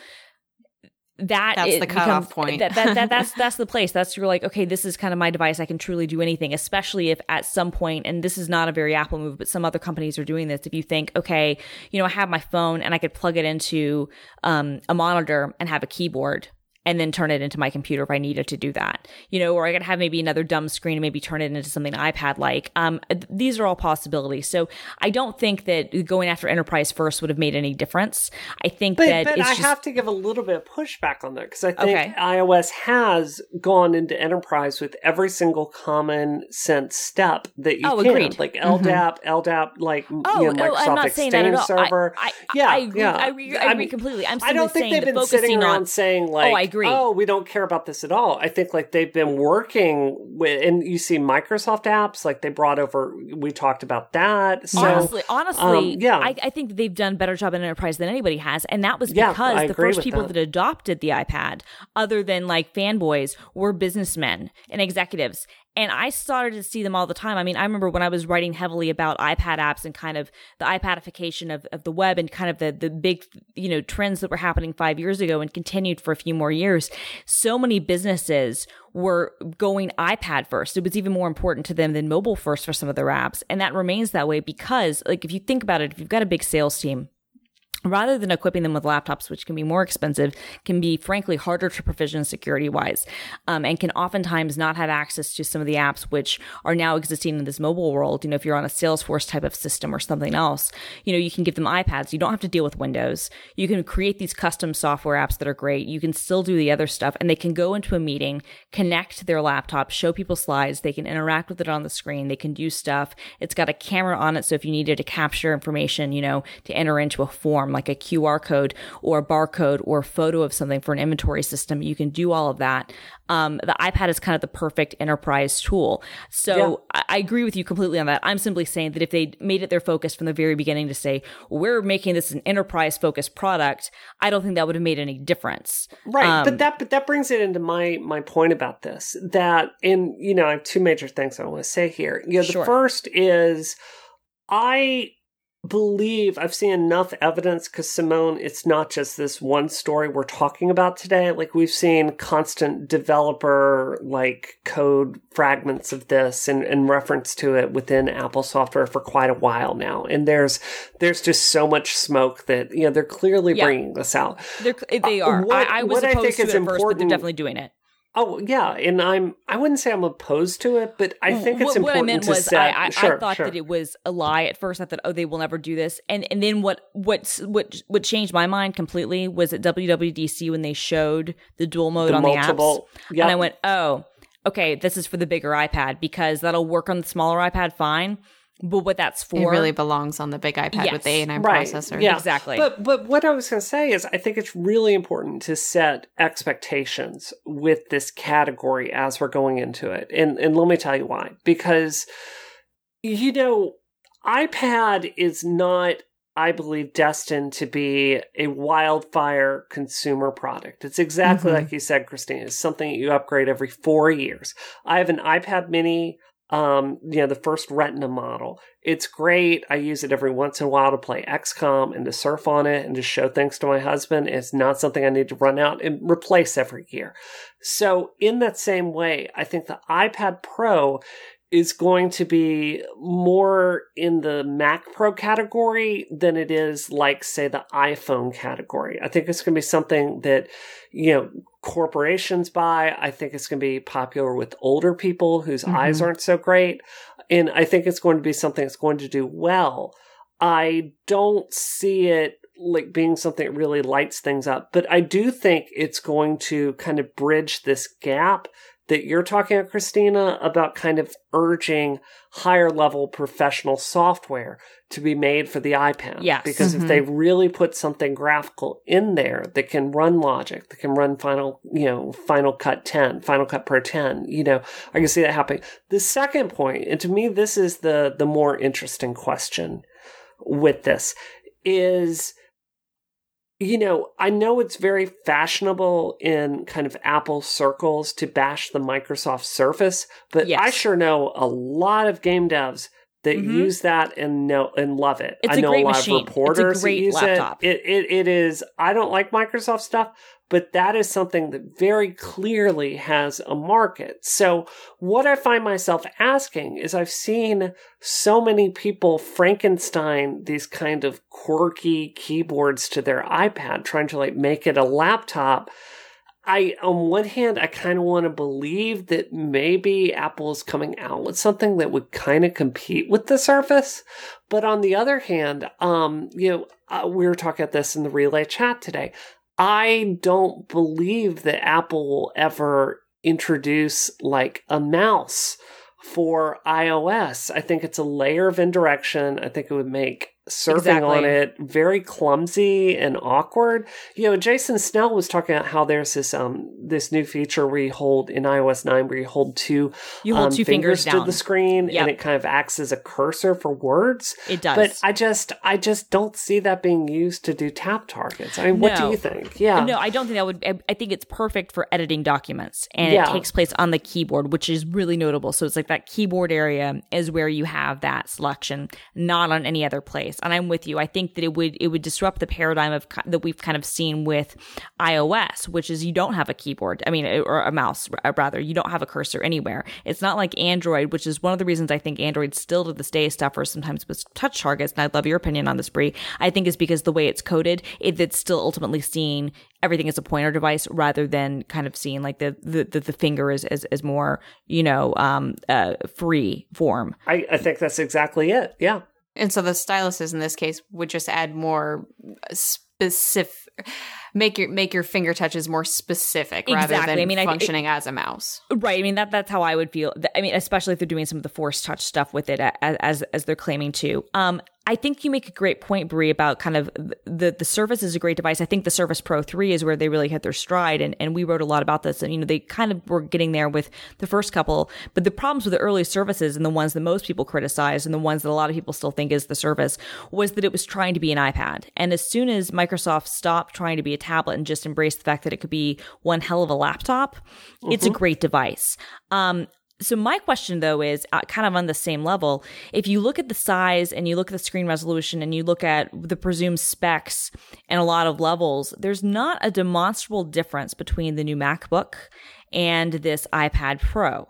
That that's the cutoff becomes, point. that, that, that, that's [LAUGHS] that's the place. That's you're like, okay, this is kind of my device. I can truly do anything, especially if at some point, and this is not a very Apple move, but some other companies are doing this. If you think, okay, you know, I have my phone and I could plug it into um, a monitor and have a keyboard, and then turn it into my computer if I needed to do that. You know, or I could have maybe another dumb screen and maybe turn it into something iPad like. Um, these are all possibilities. So I don't think that going after enterprise first would have made any difference. I think but, that but I just... have to give a little bit of pushback on that because I think okay. iOS has gone into enterprise with every single common sense step that you oh, can, agreed. like LDAP, mm-hmm. LDAP, like oh, you know, Microsoft Exchange Server. I, I, yeah, I agree, yeah. I agree, I agree completely. I'm I don't think they've been sitting around on... saying like, oh, I agree agree. Oh, we don't care about this at all. I think like they've been working with, and you see Microsoft apps like they brought over. We talked about that. So, honestly, honestly, um, yeah, I, I, think they've done better job in enterprise than anybody has, and that was because yeah, the first people that. that adopted the iPad, other than like fanboys, were businessmen and executives, and I started to see them all the time. I mean, I remember when I was writing heavily about iPad apps and kind of the iPadification of, of the web and kind of the, the big, you know, trends that were happening five years ago and continued for a few more years. So many businesses were going iPad first. It was even more important to them than mobile first for some of their apps. And that remains that way because, like, if you think about it, if you've got a big sales team, rather than equipping them with laptops, which can be more expensive, can be frankly harder to provision security wise, um, and can oftentimes not have access to some of the apps which are now existing in this mobile world. You know, if you're on a Salesforce type of system or something else, you know, you can give them iPads. You don't have to deal with Windows. You can create these custom software apps that are great. You can still do the other stuff, and they can go into a meeting, connect their laptop, show people slides. They can interact with it on the screen. They can do stuff. It's got a camera on it, so if you needed to capture information, you know, to enter into a form like a QR code or a barcode or a photo of something for an inventory system. You can do all of that. Um, the iPad is kind of the perfect enterprise tool. So yeah. I, I, agree with you completely on that. I'm simply saying that if they made it their focus from the very beginning to say, we're making this an enterprise focused product, I don't think that would have made any difference. Right. Um, but that, but that brings it into my, my point about this that in, you know, I have two major things I want to say here. You know, the sure. first is, I believe I've seen enough evidence because Simone, it's not just this one story we're talking about today. Like we've seen constant developer like code fragments of this and, and reference to it within Apple software for quite a while now. And there's there's just so much smoke that you know they're clearly yeah. bringing this out. They're, they are. Uh, what, I, I was opposed I think to it important, first, but they're definitely doing it. Oh yeah, and I'm I wouldn't say I'm opposed to it, but I mm, think it's what, important what I meant to was set. I, I, sure, I thought sure. that it was a lie at first. I thought, oh, they will never do this, and and then what what what what changed my mind completely was at WWDC when they showed the dual mode the on multiple, the apps, yep. and I went, oh, okay, this is for the bigger iPad because that'll work on the smaller iPad fine. But what that's for, it really belongs on the big iPad yes. with the A9 right. processor. Yeah, exactly. But but what I was going to say is, I think it's really important to set expectations with this category as we're going into it, and and let me tell you why. Because you know, iPad is not I believe, destined to be a wildfire consumer product. It's exactly mm-hmm. like you said, Christine. It's something that you upgrade every four years. I have an iPad mini um, you know, the first Retina model. It's great. I use it every once in a while to play XCOM and to surf on it and to show things to my husband. It's not something I need to run out and replace every year. So in that same way, I think the iPad Pro is going to be more in the Mac Pro category than it is like, say, the iPhone category. I think it's going to be something that, you know, corporations buy. I think it's going to be popular with older people whose mm-hmm. eyes aren't so great. And I think it's going to be something that's going to do well. I don't see it like being something that really lights things up, but I do think it's going to kind of bridge this gap that you're talking about, Christina, about kind of urging higher level professional software to be made for the iPad. Yes. Because mm-hmm. if they really put something graphical in there that can run Logic, that can run Final, you know, Final Cut 10, Final Cut Pro 10, you know, I can see that happening. The second point, and to me, this is the, the more interesting question with this, is you know, I know it's very fashionable in kind of Apple circles to bash the Microsoft Surface, but yes. I sure know a lot of game devs that mm-hmm. use that and know and love it. It's I know a, a lot machine. of reporters that use laptop. it. It, it. it is. I don't like Microsoft stuff, but that is something that very clearly has a market. So what I find myself asking is I've seen so many people Frankenstein these kind of quirky keyboards to their iPad, trying to like make it a laptop. I, on one hand, I kind of want to believe that maybe Apple is coming out with something that would kind of compete with the Surface. But on the other hand, um, you know, uh, we were talking about this in the relay chat today. I don't believe that Apple will ever introduce like a mouse for iOS. I think it's a layer of indirection. I think it would make surfing exactly. on it very clumsy and awkward. You know, Jason Snell was talking about how there's this um this new feature where you hold in iOS 9 where you hold two you hold um, two fingers, fingers to the screen yep. and it kind of acts as a cursor for words. It does. But I just I just don't see that being used to do tap targets. I mean, what do you think? Yeah. No, I don't think that would I think it's perfect for editing documents and yeah. it takes place on the keyboard, which is really notable. So it's like that keyboard area is where you have that selection, not on any other place and I'm with you. I think that it would it would disrupt the paradigm of that we've kind of seen with iOS, which is you don't have a keyboard. I mean, or a mouse rather. You don't have a cursor anywhere. It's not like Android, which is one of the reasons I think Android still to this day suffers sometimes with touch targets. And I'd love your opinion on this, Brie. I think is because the way it's coded, it, it's still ultimately seeing everything as a pointer device rather than kind of seeing like the the, the, the finger is, is, is more you know um uh free form. I, I think that's exactly it. Yeah. And so the styluses in this case would just add more specific make your make your finger touches more specific rather exactly. than I mean, functioning I, it, as a mouse. Right. I mean that that's how I would feel. I mean, especially if they're doing some of the force touch stuff with it as as, as they're claiming to. Um, I think you make a great point, Brie, about kind of the the Surface is a great device. I think the Surface Pro 3 is where they really hit their stride. And, and we wrote a lot about this. And, you know, they kind of were getting there with the first couple. But the problems with the early Surfaces and the ones that most people criticize and the ones that a lot of people still think is the Surface was that it was trying to be an iPad. And as soon as Microsoft stopped trying to be a tablet and just embrace the fact that it could be one hell of a laptop, mm-hmm. it's a mm-hmm. great device. Um, so my question though is uh, kind of on the same level. If you look at the size and you look at the screen resolution and you look at the presumed specs and a lot of levels, there's not a demonstrable difference between the new MacBook and this iPad Pro.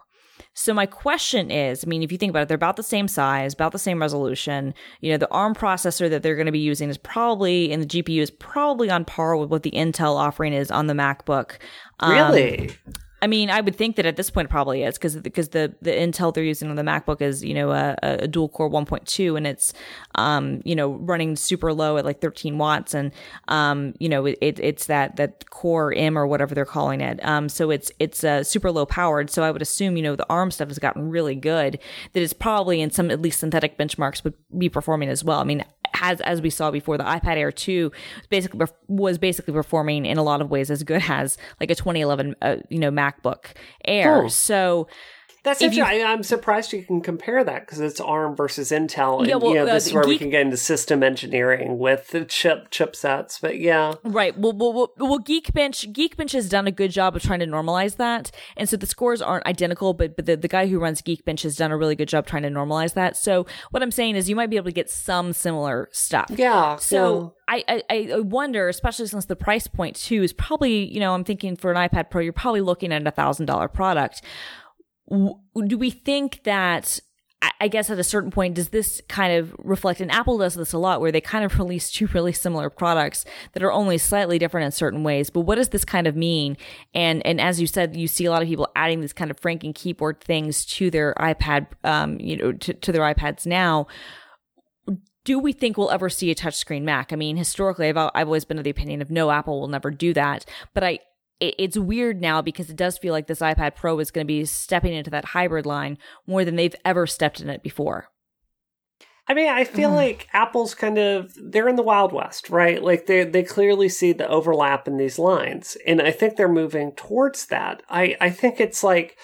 So my question is, I mean, if you think about it, they're about the same size, about the same resolution. You know, the ARM processor that they're going to be using is probably, and the GPU is probably on par with what the Intel offering is on the MacBook. Um, really? I mean, I would think that at this point it probably is because because the the Intel they're using on the MacBook is you know a, a dual core 1.2 and it's um you know running super low at like 13 watts and um you know it, it's that that core M or whatever they're calling it um so it's it's uh, super low powered so I would assume you know the ARM stuff has gotten really good that it's probably in some at least synthetic benchmarks would be performing as well. I mean as as we saw before, the iPad Air 2 basically was basically performing in a lot of ways as good as like a 2011 uh, you know MacBook Air. Cool. So That's if you- interesting. I, I'm surprised you can compare that because it's ARM versus Intel, and Yeah, well, you know uh, this is where we can get into system engineering with the chip chipsets. But yeah, Right. Well, well, well, well, Geekbench, Geekbench has done a good job of trying to normalize that, and so the scores aren't identical. But but the, the guy who runs Geekbench has done a really good job trying to normalize that. So what I'm saying is, you might be able to get some similar stuff. yeah. So I, I I wonder, especially since the price point too is probably you know I'm thinking for an iPad Pro you're probably looking at a thousand dollar product. Do we think that? I- guess at a certain point, does this kind of reflect? And Apple does this a lot, where they kind of [LAUGHS] release two really similar products that are only slightly different in certain ways. But what does this kind of mean? And and as you said, you see a lot of people adding these kind of franking keyboard things to their iPad, um, you know, to, to their iPads now do we think we'll ever see a touchscreen Mac? I mean, historically, I've, I've always been of the opinion of no, Apple will never do that. But I, it, it's weird now because it does feel like this iPad Pro is going to be stepping into that hybrid line more than they've ever stepped in it before. I mean, I feel mm. like Apple's kind of they're in the Wild West, right? Like they they clearly see the overlap in these lines. And I think they're moving towards that. I, I think it's like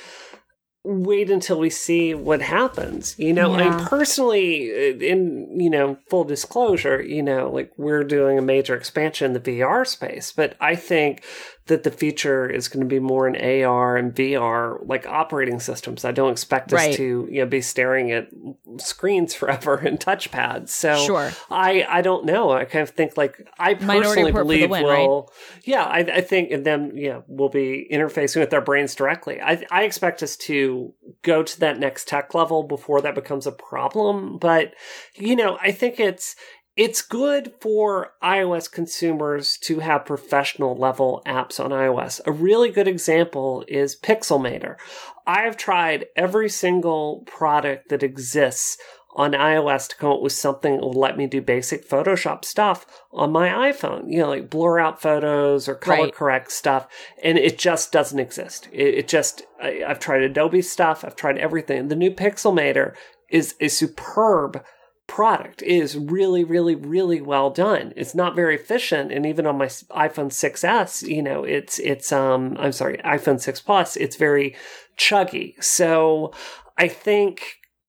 wait until we see what happens. You know, I Yeah. personally uh, in you know, full disclosure, you know, like we're doing a major expansion in the VR space, but I think that the future is going to be more in AR and VR like operating systems. I don't expect us Right. to, you know, be staring at screens forever and touchpads. So Sure. I I don't know. I kind of think like I personally Report for the believe win, right? will yeah, I, I think and then yeah, we'll be interfacing with our brains directly. I I expect us to go to that next tech level before that becomes a problem. But you know, I think it's it's good for iOS consumers to have professional level apps on iOS. A really good example is Pixelmator. I have tried every single product that exists on iOS to come up with something that will let me do basic Photoshop stuff on my iPhone. You know, like blur out photos or color Right. correct stuff, and it just doesn't exist. It, it just I, I've tried Adobe stuff. I've tried everything. The new Pixelmator is a superb product is really really really well done it's not very efficient and even on my s- iphone 6s you know it's it's um i'm sorry iphone 6 plus it's very chuggy so i think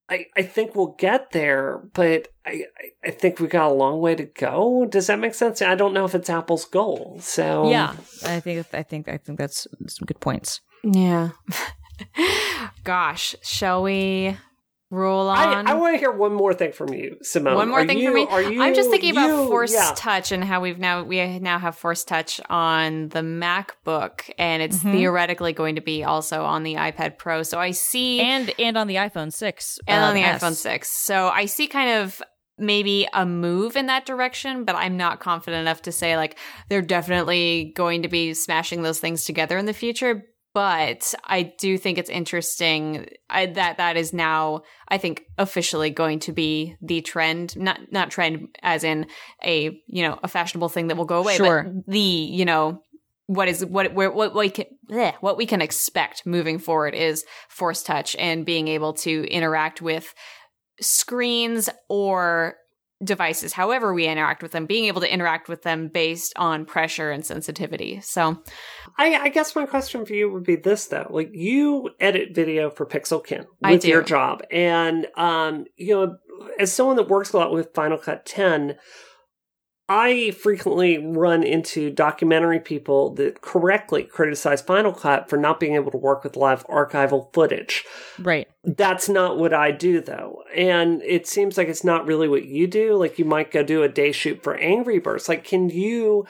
I, I think we'll get there, but I, I- I think we got a long way to go. Does that make sense? I don't know if it's Apple's goal. So yeah, I think I think I think that's some good points. Yeah. [LAUGHS] Gosh, shall we roll I, on? I want to hear one more thing from you, Simone. One more Are thing you- for me. Are you? I'm just thinking about Force yeah. Touch and how we've now we now have Force Touch on the MacBook, and it's Mm-hmm. theoretically going to be also on the iPad Pro. So I see And and on the iPhone six and uh, on the S. iPhone 6. So I see kind of maybe a move in that direction, but I'm not confident enough to say like they're definitely going to be smashing those things together in the future. But I do think it's interesting I, that that is now, I think, officially going to be the trend. Not not trend as in a you know a fashionable thing that will go away, Sure. but the you know what is what where what we can bleh, what we can expect moving forward is force touch and being able to interact with screens or devices however we interact with them being able to interact with them based on pressure and sensitivity. So I, I guess my question for you would be this though: like you edit video for Pixelkin with your job, and um, you know, as someone that works a lot with Final Cut 10, I frequently run into documentary people that correctly criticize Final Cut for not being able to work with live archival footage. Right. That's not what I do though. And it seems like it's not really what you do. Like you might go do a day shoot for Angry Birds. Like, can you,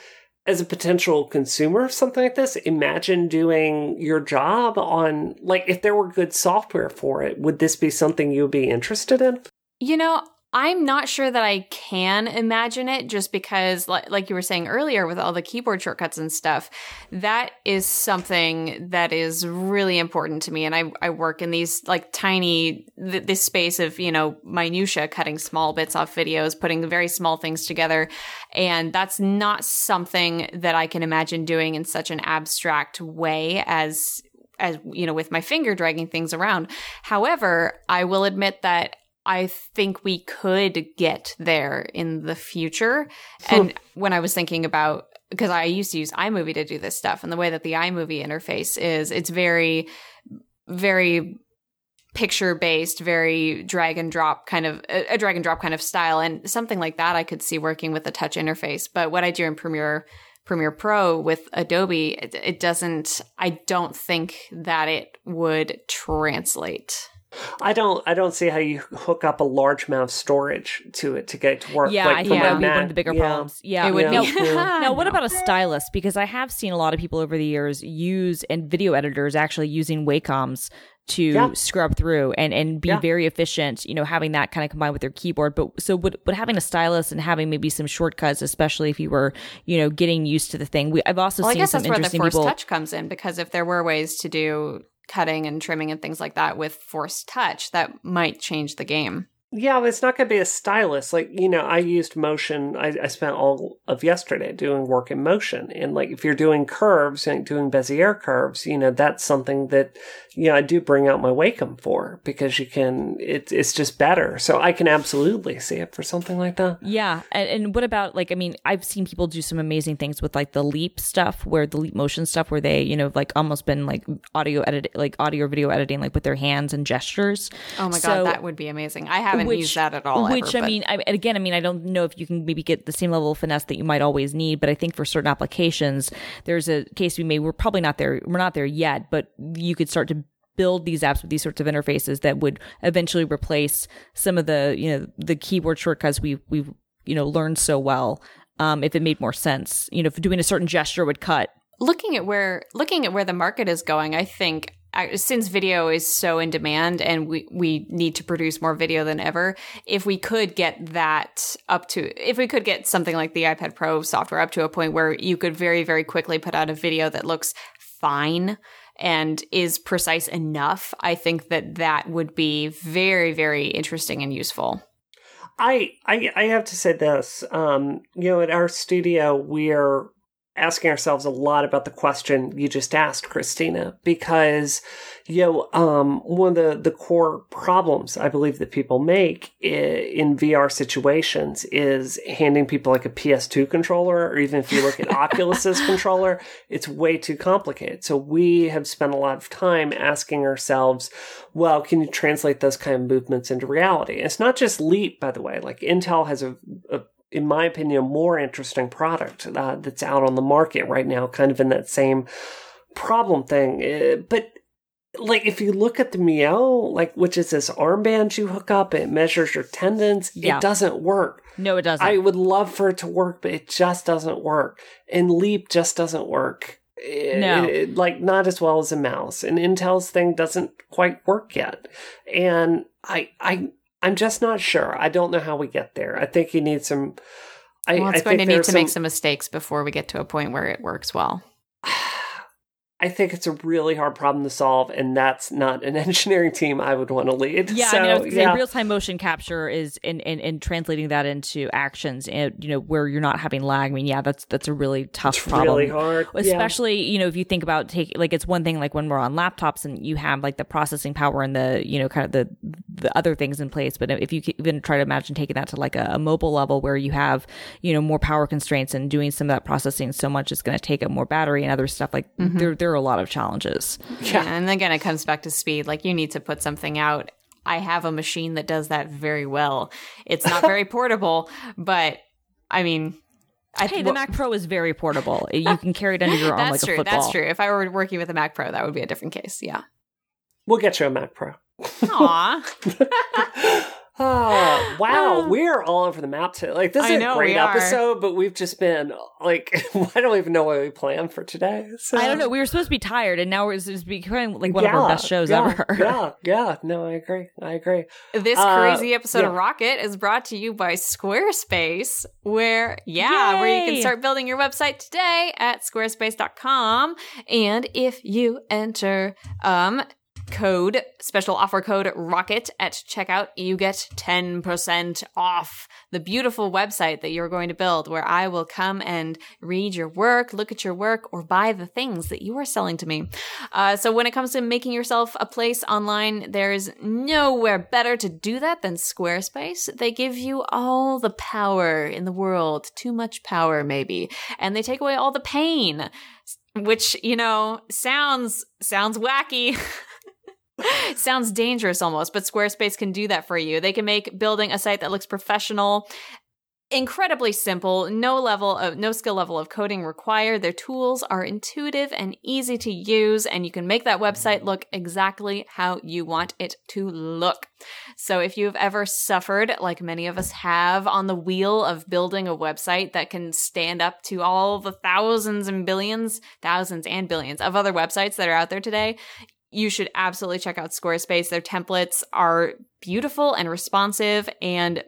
as a potential consumer of something like this, imagine doing your job on, like, if there were good software for it, would this be something you'd be interested in? You know, I'm not sure that I can imagine it just because, like, you were saying earlier, with all the keyboard shortcuts and stuff, that is something that is really important to me. And I, I work in these like tiny, th- this space of, you know, minutia, cutting small bits off videos, putting very small things together. And that's not something that I can imagine doing in such an abstract way as as you know with my finger dragging things around however i will admit that i think we could get there in the future and when i was thinking about because i used to use imovie to do this stuff and the way that the imovie interface is it's very very picture based, very drag and drop kind of a drag and drop kind of style, and something like that I could see working with a touch interface. But what I do in Premiere Premiere Pro with Adobe, it, it doesn't. I don't think that it would translate. I don't I don't see how you hook up a large amount of storage to it to get it to work. Yeah, like, I think that would be one of the bigger Yeah. problems. Yeah, It would now, be. [LAUGHS] now, what about a stylus? Because I have seen a lot of people over the years use and video editors actually using Wacom's to Yeah. scrub through and and be Yeah. very efficient. You know, having that kind of combined with their keyboard. But so, would but having a stylus and having maybe some shortcuts, especially if you were you know getting used to the thing. We, I've also Well, I guess some that's where the interesting force people. touch comes in because if there were ways to do cutting and trimming and things like that with force touch, that might change the game. Yeah, but it's not going to be a stylus. Like, you know, I used motion. I, I spent all of yesterday doing work in motion. And like, if you're doing curves and doing Bezier curves, you know, that's something that, you know, I do bring out my Wacom for because you can, it, it's just better. So I can absolutely see it for something like that. Yeah, and, and what about like I mean I've seen people do some amazing things with like the leap stuff, where the leap motion stuff, where they you know like almost been like audio edit, like audio or video editing, like with their hands and gestures. Oh my So- god, that would be amazing. I haven't used that at all. Which ever, I mean, I, again, I mean, I don't know if you can maybe get the same level of finesse that you might always need, but I think for certain applications, there's a case be made. We're probably not there. We're not there yet, but you could start to build these apps with these sorts of interfaces that would eventually replace some of the you know the keyboard shortcuts we we've you know learned so well. Um, if it made more sense, you know, if doing a certain gesture would cut. looking at where looking at where the market is going, I think since video is so in demand and we we need to produce more video than ever, if we could get that up to if we could get something like the iPad Pro software up to a point where you could very very quickly put out a video that looks fine and is precise enough, I think that that would be very very interesting and useful. I, I I have to say this. Um, you know, at our studio, we're asking ourselves a lot about the question you just asked, Christina, because you know, um, one of the the core problems I believe that people make in VR situations is handing people like a PS2 controller, or even if you look at [LAUGHS] Oculus's controller, it's way too complicated. So we have spent a lot of time asking ourselves, well, can you translate those kind of movements into reality? It's not just Leap, by the way. Like Intel has a, a in my opinion, a more interesting product uh, that's out on the market right now, kind of in that same problem thing. Uh, but like, if you look at the Myo, like, which is this armband you hook up, it measures your tendons. Yeah. It doesn't work. No, it doesn't. I would love for it to work, but it just doesn't work. And Leap just doesn't work. It- No. it- like not as well as a mouse. And Intel's thing doesn't quite work yet. And I, I, I'm just not sure. I don't know how we get there. I think you need some. I, Well, it's I going to need to make some mistakes before we get to a point where it works well. I think it's a really hard problem to solve, and that's not an [LAUGHS] engineering team I would want to lead. Yeah, so, I mean, I was gonna yeah. say real time motion capture is in, in in translating that into actions, and you know where you're not having lag. I mean, yeah, that's that's a really tough it's problem. really hard. Yeah. Especially, you know, if you think about taking like it's one thing like when we're on laptops and you have like the processing power and the you know kind of the the other things in place. But if you could even try to imagine taking that to like a, a mobile level where you have you know more power constraints and doing some of that processing so much is going to take up more battery and other stuff. Like mm-hmm. there there are a lot of challenges. Yeah. And again, it comes back to speed. Like you need to put something out. I have a machine that does that very well. It's not very [LAUGHS] portable, but I mean, I Hey, the well, Mac Pro is very portable. You can [LAUGHS] carry it under your arm That's like a true. football. That's true. If I were working with a Mac Pro, that would be a different case. Yeah. We'll get you a Mac Pro. Aw. [LAUGHS] Oh, wow. We're all over the map today. Like, this is I a know, great we are. episode, but we've just been, like, [LAUGHS] I don't even know what we planned for today. So. I don't know. We were supposed to be tired, and now it's it's becoming like one of our best shows yeah, ever. yeah, yeah. No, I agree. I agree. This Uh, crazy episode of. Rocket is brought to you by Squarespace, where, yeah, where you can start building your website today at squarespace.com. And if you enter, um, code special offer code rocket at checkout. You get 10% off the beautiful website that you're going to build where i will come and read your work look at your work or buy the things that you are selling to me. Uh, so when it comes to making yourself a place online there's nowhere better to do that than squarespace. They give you all the power in the world too much power maybe and they take away all the pain which you know sounds sounds wacky [LAUGHS] [LAUGHS] Sounds dangerous almost, but Squarespace can do that for you. They can make building a site that looks professional incredibly simple, no level of no skill level of coding required. Their tools are intuitive and easy to use and you can make that website look exactly how you want it to look. So if you've ever suffered like many of us have on the wheel of building a website that can stand up to all the thousands and billions, thousands and billions of other websites that are out there today, you should absolutely check out Squarespace. Their templates are beautiful and responsive and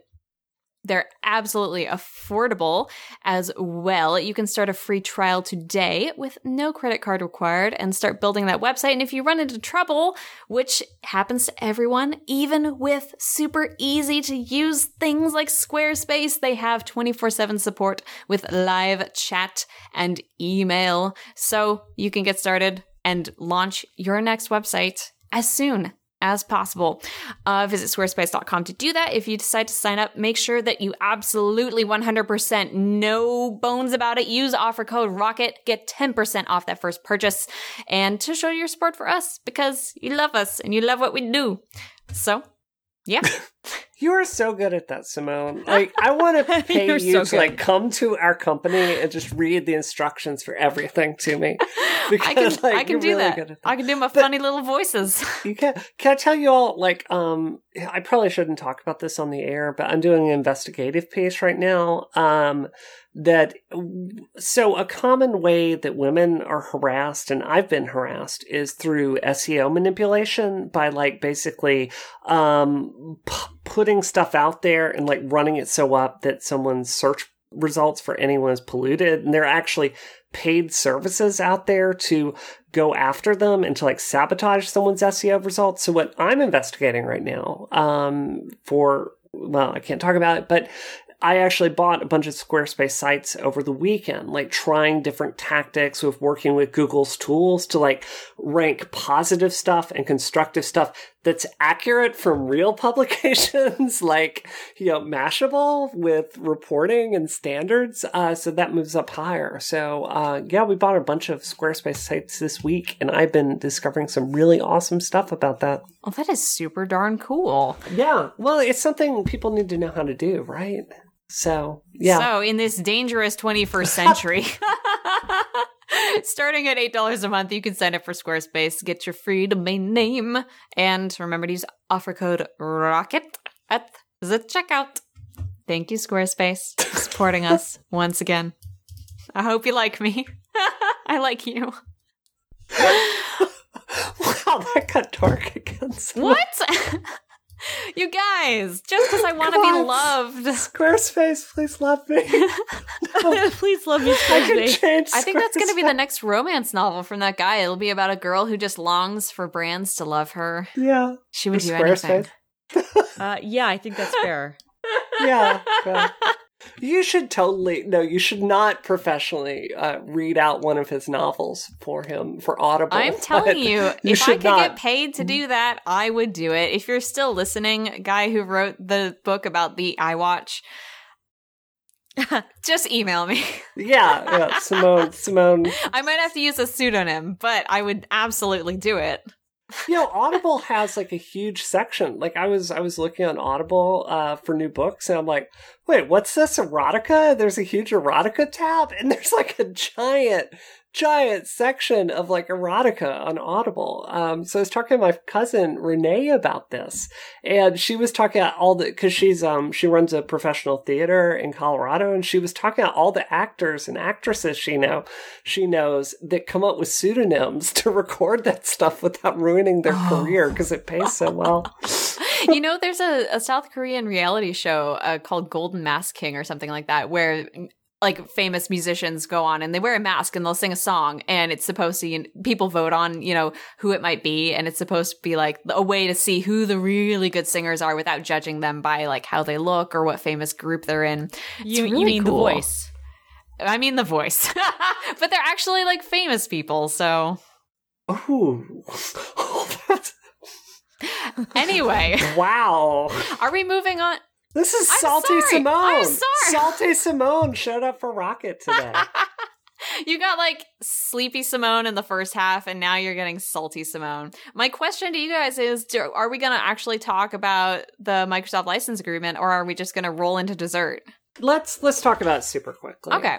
they're absolutely affordable as well. You can start a free trial today with no credit card required and start building that website. And if you run into trouble, which happens to everyone, even with super easy to use things like Squarespace, they have 24 7 support with live chat and email. So you can get started and launch your next website as soon as possible. Uh, visit squarespace.com to do that. If you decide to sign up, make sure that you absolutely 100% no bones about it. Use offer code ROCKET, get 10% off that first purchase, and to show your support for us because you love us and you love what we do. So, yeah. [LAUGHS] You are so good at that, Simone. Like, I want to [LAUGHS] pay you so to good. like come to our company and just read the instructions for everything to me. [LAUGHS] [LAUGHS] Because, I can, like, I can do really that. that. I can do my but funny little voices. You can. Can I tell you all? Like, um, I probably shouldn't talk about this on the air, but I'm doing an investigative piece right now. Um, that so a common way that women are harassed and I've been harassed is through SEO manipulation by like basically um p- putting stuff out there and like running it so up that someone's search results for anyone is polluted and there are actually paid services out there to go after them and to like sabotage someone's SEO results. So what I'm investigating right now um for well, I can't talk about it, but I actually bought a bunch of Squarespace sites over the weekend, like trying different tactics with working with Google's tools to like rank positive stuff and constructive stuff that's accurate from real [LAUGHS] publications, like, you know, Mashable with reporting and standards. Uh, so that moves up higher. So, uh, yeah, we bought a bunch of Squarespace sites this week and I've been discovering some really awesome stuff about that. Oh, that is super darn cool. Yeah. Well, it's something people need to know how to do, right? So, yeah. So, in this dangerous 21st century, [LAUGHS] [LAUGHS] [LAUGHS] starting at $8 a month, you can sign up for Squarespace, get your free domain name, and remember to use offer code ROCKET at the checkout. Thank you, Squarespace, for [LAUGHS] supporting us once again. I hope you like me. [LAUGHS] I like you. wow, that got dark again. What? [LAUGHS] You guys, just because I want to be loved. Squarespace, please love me. [LAUGHS] please love me, Squarespace. I, I think that's going to be the next romance novel from that guy. It'll be about a girl who just longs for brands to love her. Yeah. She would do anything. uh, yeah, I think that's fair. [LAUGHS] yeah. yeah. You should totally no. You should not professionally uh, read out one of his novels for him for Audible. I'm [LAUGHS] telling you, you if I could not. get paid to do that, I would do it. If you're still listening, guy who wrote the book about the iWatch, [LAUGHS] just email me. yeah, yeah, [LAUGHS] Simone. Simone. I might have to use a pseudonym, but I would absolutely do it you know audible has like a huge section. Like i was i was looking on audible uh, for new books and i'm like wait what's this erotica? There's a huge erotica tab and there's like a giant giant section of like erotica on Audible. Um, so I was talking to my cousin Renee about this, and she was talking about all the because she's um she runs a professional theater in Colorado, and she was talking about all the actors and actresses she know she knows that come up with pseudonyms [LAUGHS] to record that stuff without ruining their oh. career because it pays so well. [LAUGHS] [LAUGHS] you know, there's a, a South Korean reality show uh, called Golden Mask King or something like that, where like famous musicians go on and they wear a mask and they'll sing a song and it's supposed to you people vote on you know who it might be and it's supposed to be like a way to see who the really good singers are without judging them by like how they look or what famous group they're in. You, really you mean cool. the voice. I mean the voice. [LAUGHS] But they're actually like famous people so. Ooh. [LAUGHS] anyway. Wow. Are we moving on this is Salty Simone. Salty [LAUGHS] Simone showed up for Rocket today. [LAUGHS] you got like sleepy Simone in the first half, and now you're getting salty Simone. My question to you guys is: do, Are we going to actually talk about the Microsoft license agreement, or are we just going to roll into dessert? Let's let's talk about it super quickly. Okay.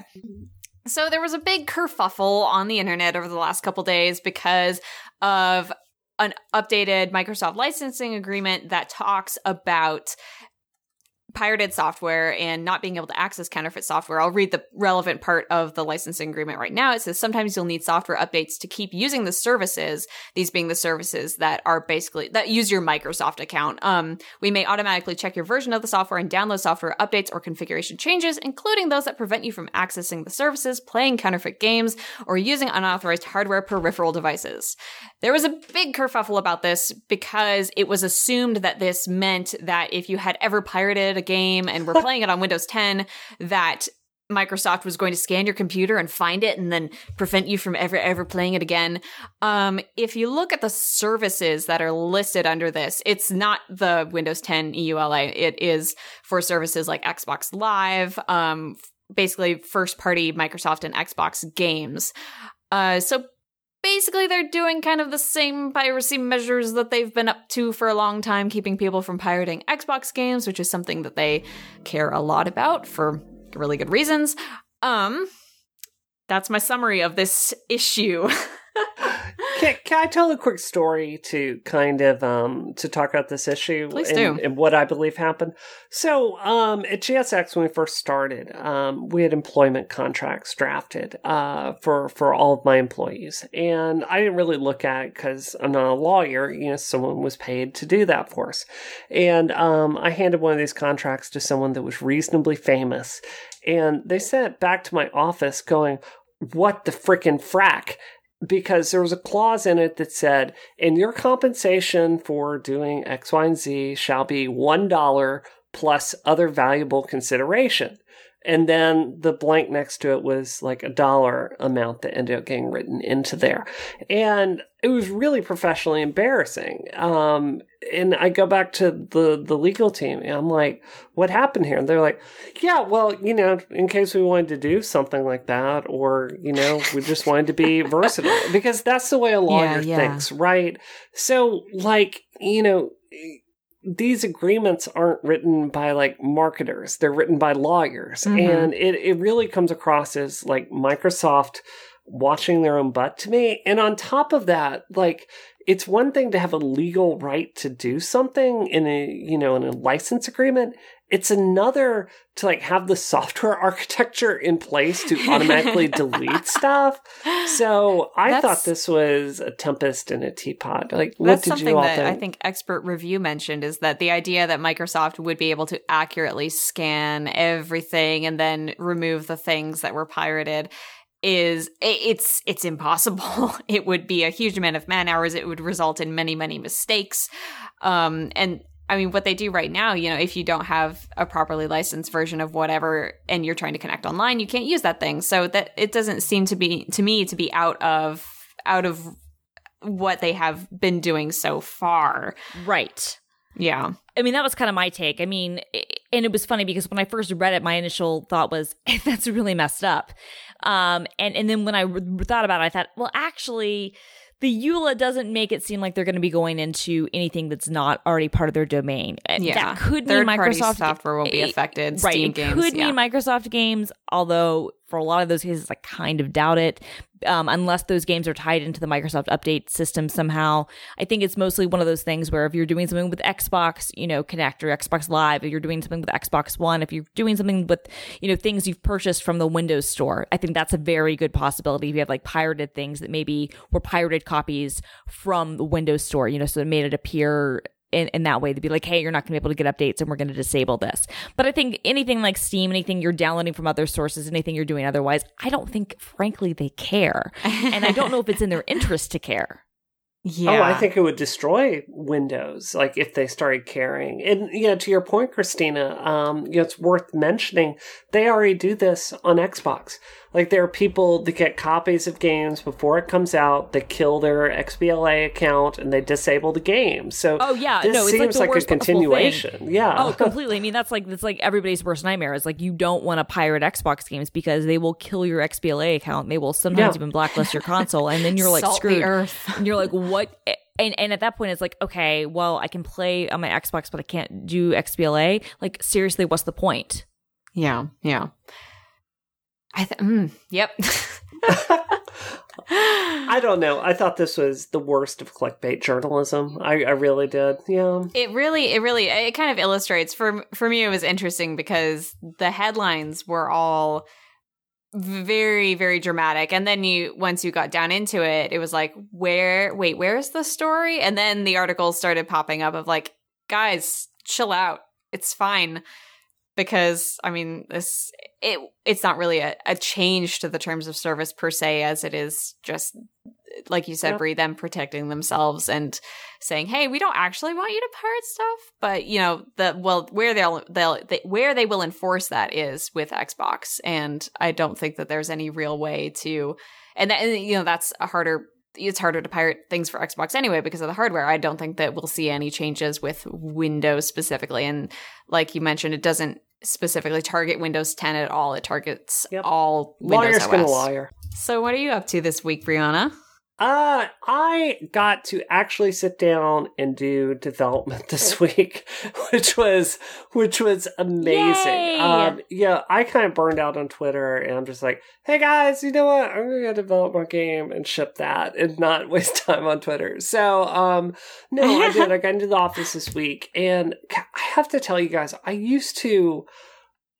So there was a big kerfuffle on the internet over the last couple days because of an updated Microsoft licensing agreement that talks about pirated software and not being able to access counterfeit software. I'll read the relevant part of the licensing agreement right now. It says sometimes you'll need software updates to keep using the services, these being the services that are basically that use your Microsoft account. Um, we may automatically check your version of the software and download software updates or configuration changes, including those that prevent you from accessing the services, playing counterfeit games, or using unauthorized hardware peripheral devices. There was a big kerfuffle about this because it was assumed that this meant that if you had ever pirated a game and we're playing it on Windows 10, that Microsoft was going to scan your computer and find it and then prevent you from ever ever playing it again. Um, if you look at the services that are listed under this, it's not the Windows 10 EULA. It is for services like Xbox Live, um, basically first party Microsoft and Xbox games. Uh, so basically they're doing kind of the same piracy measures that they've been up to for a long time, keeping people from pirating Xbox games, which is something that they care a lot about for really good reasons. Um, that's my summary of this issue. [LAUGHS] can, can, I tell a quick story to kind of um to talk about this issue Please and, do. and what I believe happened? So um at GSX when we first started, um we had employment contracts drafted uh for for all of my employees, and I didn't really look at it because I'm not a lawyer. You know, someone was paid to do that for us, and um I handed one of these contracts to someone that was reasonably famous, and they sent it back to my office going. What the frickin' frack? Because there was a clause in it that said, "In your compensation for doing X, Y, and Z shall be one dollar plus other valuable consideration." And then the blank next to it was like a dollar amount that ended up getting written into there. And it was really professionally embarrassing. Um, and I go back to the, the legal team and I'm like, what happened here? And they're like, yeah, well, you know, in case we wanted to do something like that, or, you know, we just wanted to be [LAUGHS] versatile because that's the way a lawyer Yeah, yeah. thinks, right? So, like, you know, these agreements aren't written by like marketers. They're written by lawyers. Mhm. and it, it really comes across as like microsoft watching their own butt to me. And on top of that like it's one thing to have a legal right to do something in a you know in a license agreement it's another to like have the software [LAUGHS] architecture in place to automatically [LAUGHS] delete stuff so i That's- thought this was a tempest in a teapot like what did you all that think I think expert review mentioned is that the idea that Microsoft would be able to accurately scan everything and then remove the things that were pirated is it's it's impossible. [LAUGHS] It would be a huge amount of man hours. It would result in many many mistakes. Um, and I mean, what they do right now, you know, if you don't have a properly licensed version of whatever and you're trying to connect online, you can't use that thing. So that it doesn't seem to be to me to be out of out of what they have been doing so far. Right. Yeah. I mean, that was kind of my take. I mean, and it was funny because when I first read it, my initial thought was, [LAUGHS] that's really messed up. Um, and, and then when I re- thought about it, I thought, well, actually, the EULA doesn't make it seem like they're going to be going into anything that's not already part of their domain. Uh, Yeah. That could Third mean Microsoft software won't be affected. Right. Steam it games. could yeah. mean Microsoft games, although for a lot of those cases, I kind of doubt it. Um, unless those games are tied into the Microsoft update system somehow. I think it's mostly one of those things where if you're doing something with Xbox, you know, Kinect or Xbox Live, if you're doing something with Xbox One, if you're doing something with, you know, things you've purchased from the Windows Store, I think that's a very good possibility. If you have like pirated things that maybe were pirated copies from the Windows Store, you know, so it made it appear in, in that way to be like, hey, you're not going to be able to get updates and we're going to disable this. But I think anything like Steam, anything you're downloading from other sources, anything you're doing otherwise, I don't think, frankly, they care. [LAUGHS] and I don't know if it's in their interest to care. yeah. Oh, I think it would destroy Windows, like if they started caring. And you know, to your point, Christina, um, you know, it's worth mentioning they already do this on Xbox. Like there are people that get copies of games before it comes out, they kill their XBLA account and they disable the game. So Oh yeah, this no, it's seems like the like, a possible thing. continuation. Yeah. Oh, [LAUGHS] completely. I mean, that's like that's like everybody's worst nightmare. Is like you don't want to pirate Xbox games because they will kill your XBLA account. They will sometimes Yeah. even blacklist your console, and then you're like [LAUGHS] Salt the screwed. earth. And you're like, what? And and at that point, it's like, okay, well, I can play on my Xbox, but I can't do XBLA. Like, seriously, what's the point? Yeah, yeah. I th- mm, yep. [LAUGHS] I don't know. I thought this was the worst of clickbait journalism. I, I really did. Yeah. It really, it really, it kind of illustrates for for me. It was interesting because the headlines were all very, very dramatic, and then you once you got down into it, it was like, where? Wait, where's the story? And then the articles started popping up of like, guys, chill out. It's fine because I mean this it it's not really a, a change to the terms of service per se as it is just like you said. Bree, them protecting themselves and saying, "Hey, we don't actually want you to pirate stuff," but you know, the well, where they'll they'll they, where they will enforce that is with Xbox, and I don't think that there's any real way to, and that and, you know that's a harder. It's harder to pirate things for Xbox anyway because of the hardware. I don't think that we'll see any changes with Windows specifically, and like you mentioned, it doesn't specifically target Windows 10 at all. It targets Yep. all Windows Lawyer's gonna OS. lawyer. So, what are you up to this week, Brianna? Uh, I got to actually sit down and do development [LAUGHS] this week, which was which was amazing. Yay! Um, yeah, I kind of burned out on Twitter, and I'm just like, "Hey guys, you know what? I'm gonna go develop my game and ship that, and not [LAUGHS] waste time on Twitter." So, um, no, I [LAUGHS] did. I got into the office this week, and I have to tell you guys, I used to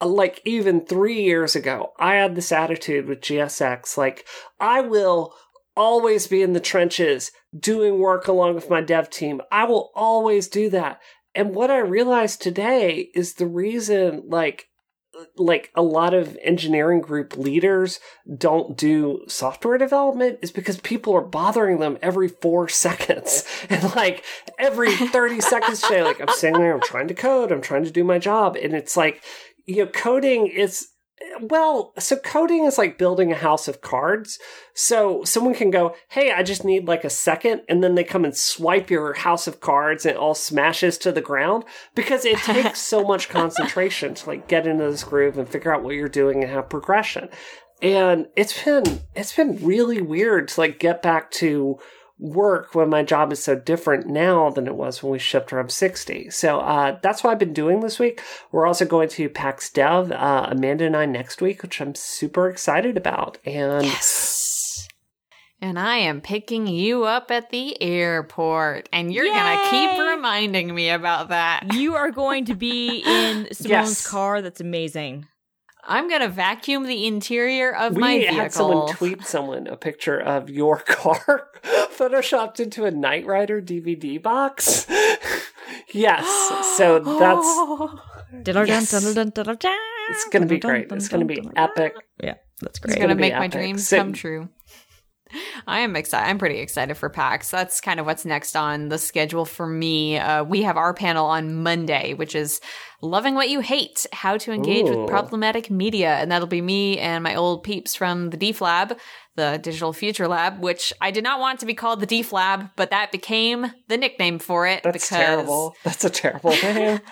like even three years ago, I had this attitude with GSX. Like, I will always be in the trenches doing work along with my dev team. I will always do that. And what I realized today is the reason, like, like a lot of engineering group leaders don't do software development is because people are bothering them every four [LAUGHS] seconds [LAUGHS] and like every 30 seconds today like i'm sitting there i'm trying to code i'm trying to do my job and it's like you know coding is well so coding is like building a house of cards. So someone can go hey i just need like a second and then they come and swipe your house of cards and it all smashes to the ground because it takes so much [LAUGHS] concentration to like get into this groove and figure out what you're doing and have progression. And it's been it's been really weird to like get back to work when my job is so different now than it was when we shipped Rev 60. So uh, that's what I've been doing this week. We're also going to PAX Dev, uh, Amanda and I next week, which I'm super excited about. And Yes. And I am picking you up at the airport. And you're going to keep reminding me about that. You are going to be in [LAUGHS] Simone's Yes. car. That's amazing. I'm going to vacuum the interior of we my had someone vehicle. tweet someone a picture of your [LAUGHS] car [LAUGHS] photoshopped into a Knight Rider DVD box. [LAUGHS] yes. So that's [GASPS] Yes. it's going to be great. It's going to be epic. Yeah, that's It's great. going to gonna be make my dreams So- come true. [LAUGHS] I am excited. I'm pretty excited for PAX. That's kind of what's next on the schedule for me. Uh, we have our panel on Monday, which is Loving What You Hate How to Engage Ooh. with Problematic Media. And that'll be me and my old peeps from the DEF Lab, the Digital Future Lab, which I did not want to be called the DEF Lab, but that became the nickname for it. That's because terrible. That's a terrible [LAUGHS] name. [LAUGHS]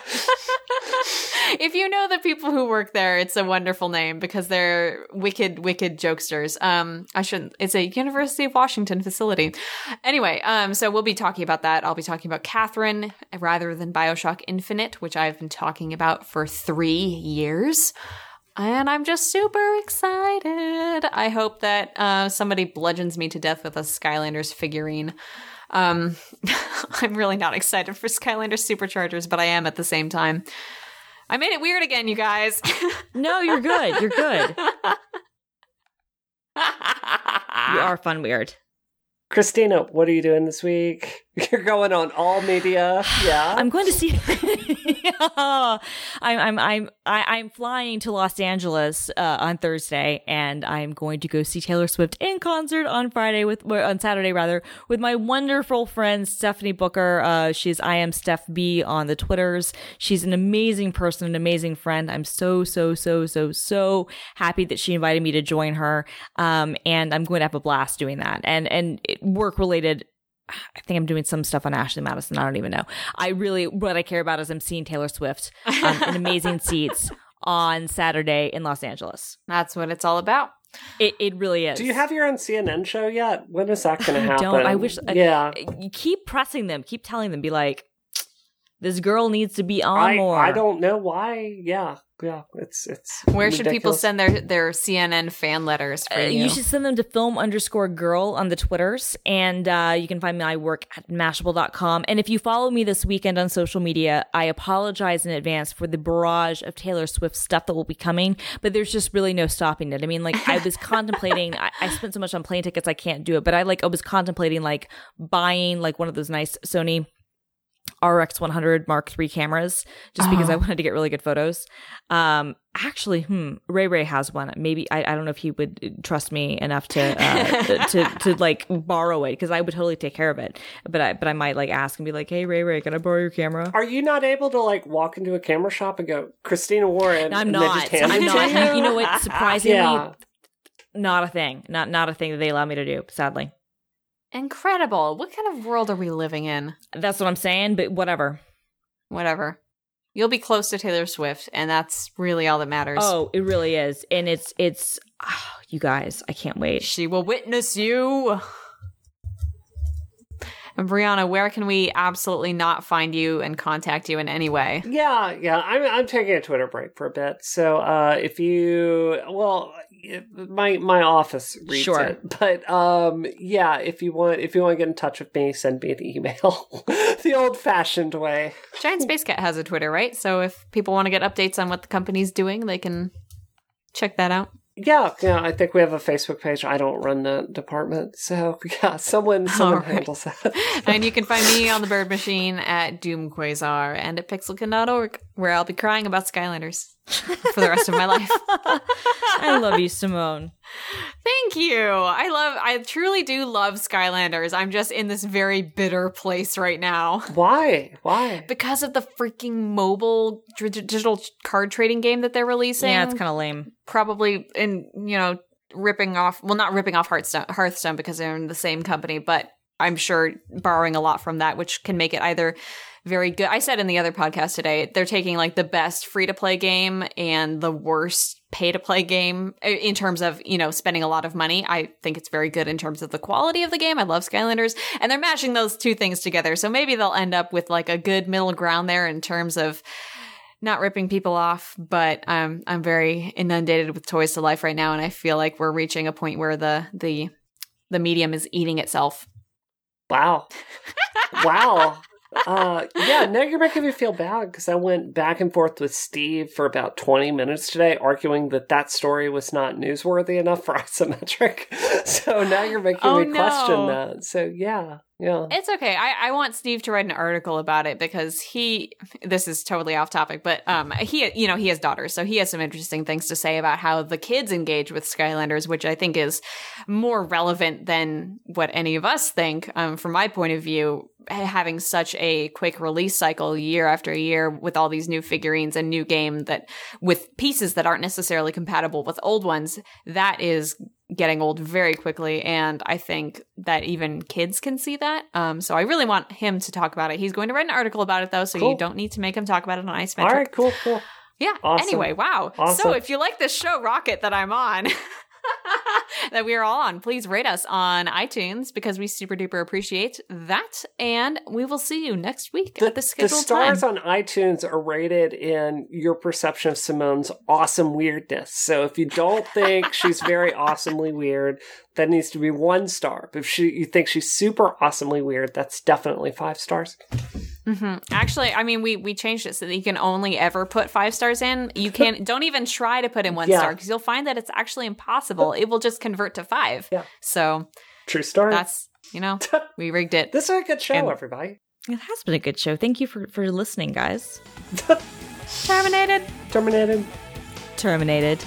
if you know the people who work there, it's a wonderful name because they're wicked, wicked jokesters. Um, I shouldn't. It's a University of Washington facility. Anyway, um, so we'll be talking about that. I'll be talking about Catherine rather than Bioshock Infinite, which I've been talking about for three years. And I'm just super excited. I hope that uh, somebody bludgeons me to death with a Skylanders figurine. Um, [LAUGHS] I'm really not excited for Skylanders Superchargers, but I am at the same time. I made it weird again, you guys. [LAUGHS] No, you're good. You're good. [LAUGHS] You are fun weird. Christina, what are you doing this week? [LAUGHS] You're going on all media. Yeah. I'm going to see. [LAUGHS] I'm I'm I'm I, I'm flying to Los Angeles uh, on Thursday, and I'm going to go see Taylor Swift in concert on Friday with on Saturday rather with my wonderful friend Stephanie Booker. Uh, she's I am Steph B on the Twitters. She's an amazing person, an amazing friend. I'm so so so so so happy that she invited me to join her. Um, and I'm going to have a blast doing that, and and work related I think I'm doing some stuff on Ashley Madison. I don't even know. I really, what I care about is I'm seeing Taylor Swift um, in amazing [LAUGHS] seats on Saturday in Los Angeles. That's what it's all about. It, it really is. Do you have your own CNN show yet? When is that going to happen? Don't. I wish. Yeah. you keep pressing them. Keep telling them. Be like, this girl needs to be on I, more. I don't know why. Yeah, yeah. It's it's. Where should people send their their CNN fan letters for Uh, you? you should send them to film underscore girl on the Twitters. And uh, you can find my work at mashable.com. And if you follow me this weekend on social media, I apologize in advance for the barrage of Taylor Swift stuff that will be coming. But there's just really no stopping it. I mean, like, I was [LAUGHS] contemplating, I, I spent so much on plane tickets, I can't do it. But I like, I was contemplating like buying like one of those nice Sony. RX 100 Mark III cameras just because I wanted to get really good photos. Um, actually, hmm, Ray Ray has one. Maybe I, I don't know if he would trust me enough to uh, [LAUGHS] to to like borrow it because I would totally take care of it. But I but I might like ask and be like, hey Ray Ray, can I borrow your camera? Are you not able to like walk into a camera shop and go, Christina Warren? I'm not. I'm not. you? You, you know what? Surprisingly, Yeah. not a thing. Not not a thing that they allow me to do. Sadly, Incredible. What kind of world are we living in? that's what I'm saying. But whatever. Whatever. You'll be close to Taylor Swift, and that's really all that matters. Oh, it really is, and it's it's. ah, you guys, I can't wait. She will witness you. And Brianna, where can we absolutely not find you and contact you in any way? Yeah, yeah. I'm I'm taking a Twitter break for a bit. So uh if you well my my office reads Sure. it. [LAUGHS] But um yeah, if you want if you want to get in touch with me, send me an email. [LAUGHS] the old fashioned way. Giant Spacekat has a Twitter, right? So if people want to get updates on what the company's doing, they can check that out. Yeah, yeah, I think we have a Facebook page. I don't run the department. So [LAUGHS] yeah, someone someone right. handles that. and you can find me on the Bird Machine at Doom Quasar and at pixelkin.org, where I'll be crying about Skylanders for the rest of my life. [LAUGHS] I love you, Simone. Thank you. I love, I truly do love Skylanders. I'm just in this very bitter place right now Why? Why? because of the freaking mobile dr- digital card trading game that they're releasing. Yeah, it's kind of lame. probably in you know ripping off well not ripping off hearthstone hearthstone because they're in the same company but i'm sure borrowing a lot from that which can make it either very good. I said in the other podcast today they're taking like the best free to play game and the worst pay to play game uh, in terms of you know spending a lot of money. I think it's very good in terms of the quality of the game. I love skylanders. And they're mashing those two things together. So maybe they'll end up with like a good middle ground there in terms of not ripping people off, but um, I'm very inundated with toys to life right now, and I feel like we're reaching a point where the the the medium is eating itself. Wow. wow. [LAUGHS] Uh, yeah, now you're making me feel bad because I went back and forth with Steve for about 20 minutes today, arguing that that story was not newsworthy enough for [LAUGHS] isometric. [LAUGHS] So now you're making Oh, me question that. So yeah, yeah. It's okay. I, I want Steve to write an article about it because he. This is totally off topic, but um, he you know he has daughters, so he has some interesting things to say about how the kids engage with Skylanders, which I think is more relevant than what any of us think. Um, from my point of view, having such a quick release cycle year after year with all these new figurines and new game that with pieces that aren't necessarily compatible with old ones, that is getting old very quickly and i think that even kids can see that um so i really want him to talk about it he's going to write an article about it though so Cool. you don't need to make him talk about it on Isometric right, cool, cool. yeah Awesome. anyway wow awesome. so if you like this show rocket that i'm on [LAUGHS] [LAUGHS] that we are all on. Please rate us on itunes because we super duper appreciate that. And we will see you next week The, at the the stars time. on iTunes are rated in your perception of Simone's awesome weirdness. So if you don't think she's very awesomely weird, that needs to be one star. But if she, you think she's super awesomely weird, that's definitely five stars. hmm Actually, I mean, we we changed it so that you can only ever put five stars in. You can't. [LAUGHS] don't even try to put in one Yeah. star because you'll find that it's actually impossible. It will just convert to five. Yeah. So True story. that's You know, [LAUGHS] we rigged it. This is a good show, And- everybody. It has been a good show. Thank you for, for listening, guys. [LAUGHS] Terminated. Terminated. Terminated.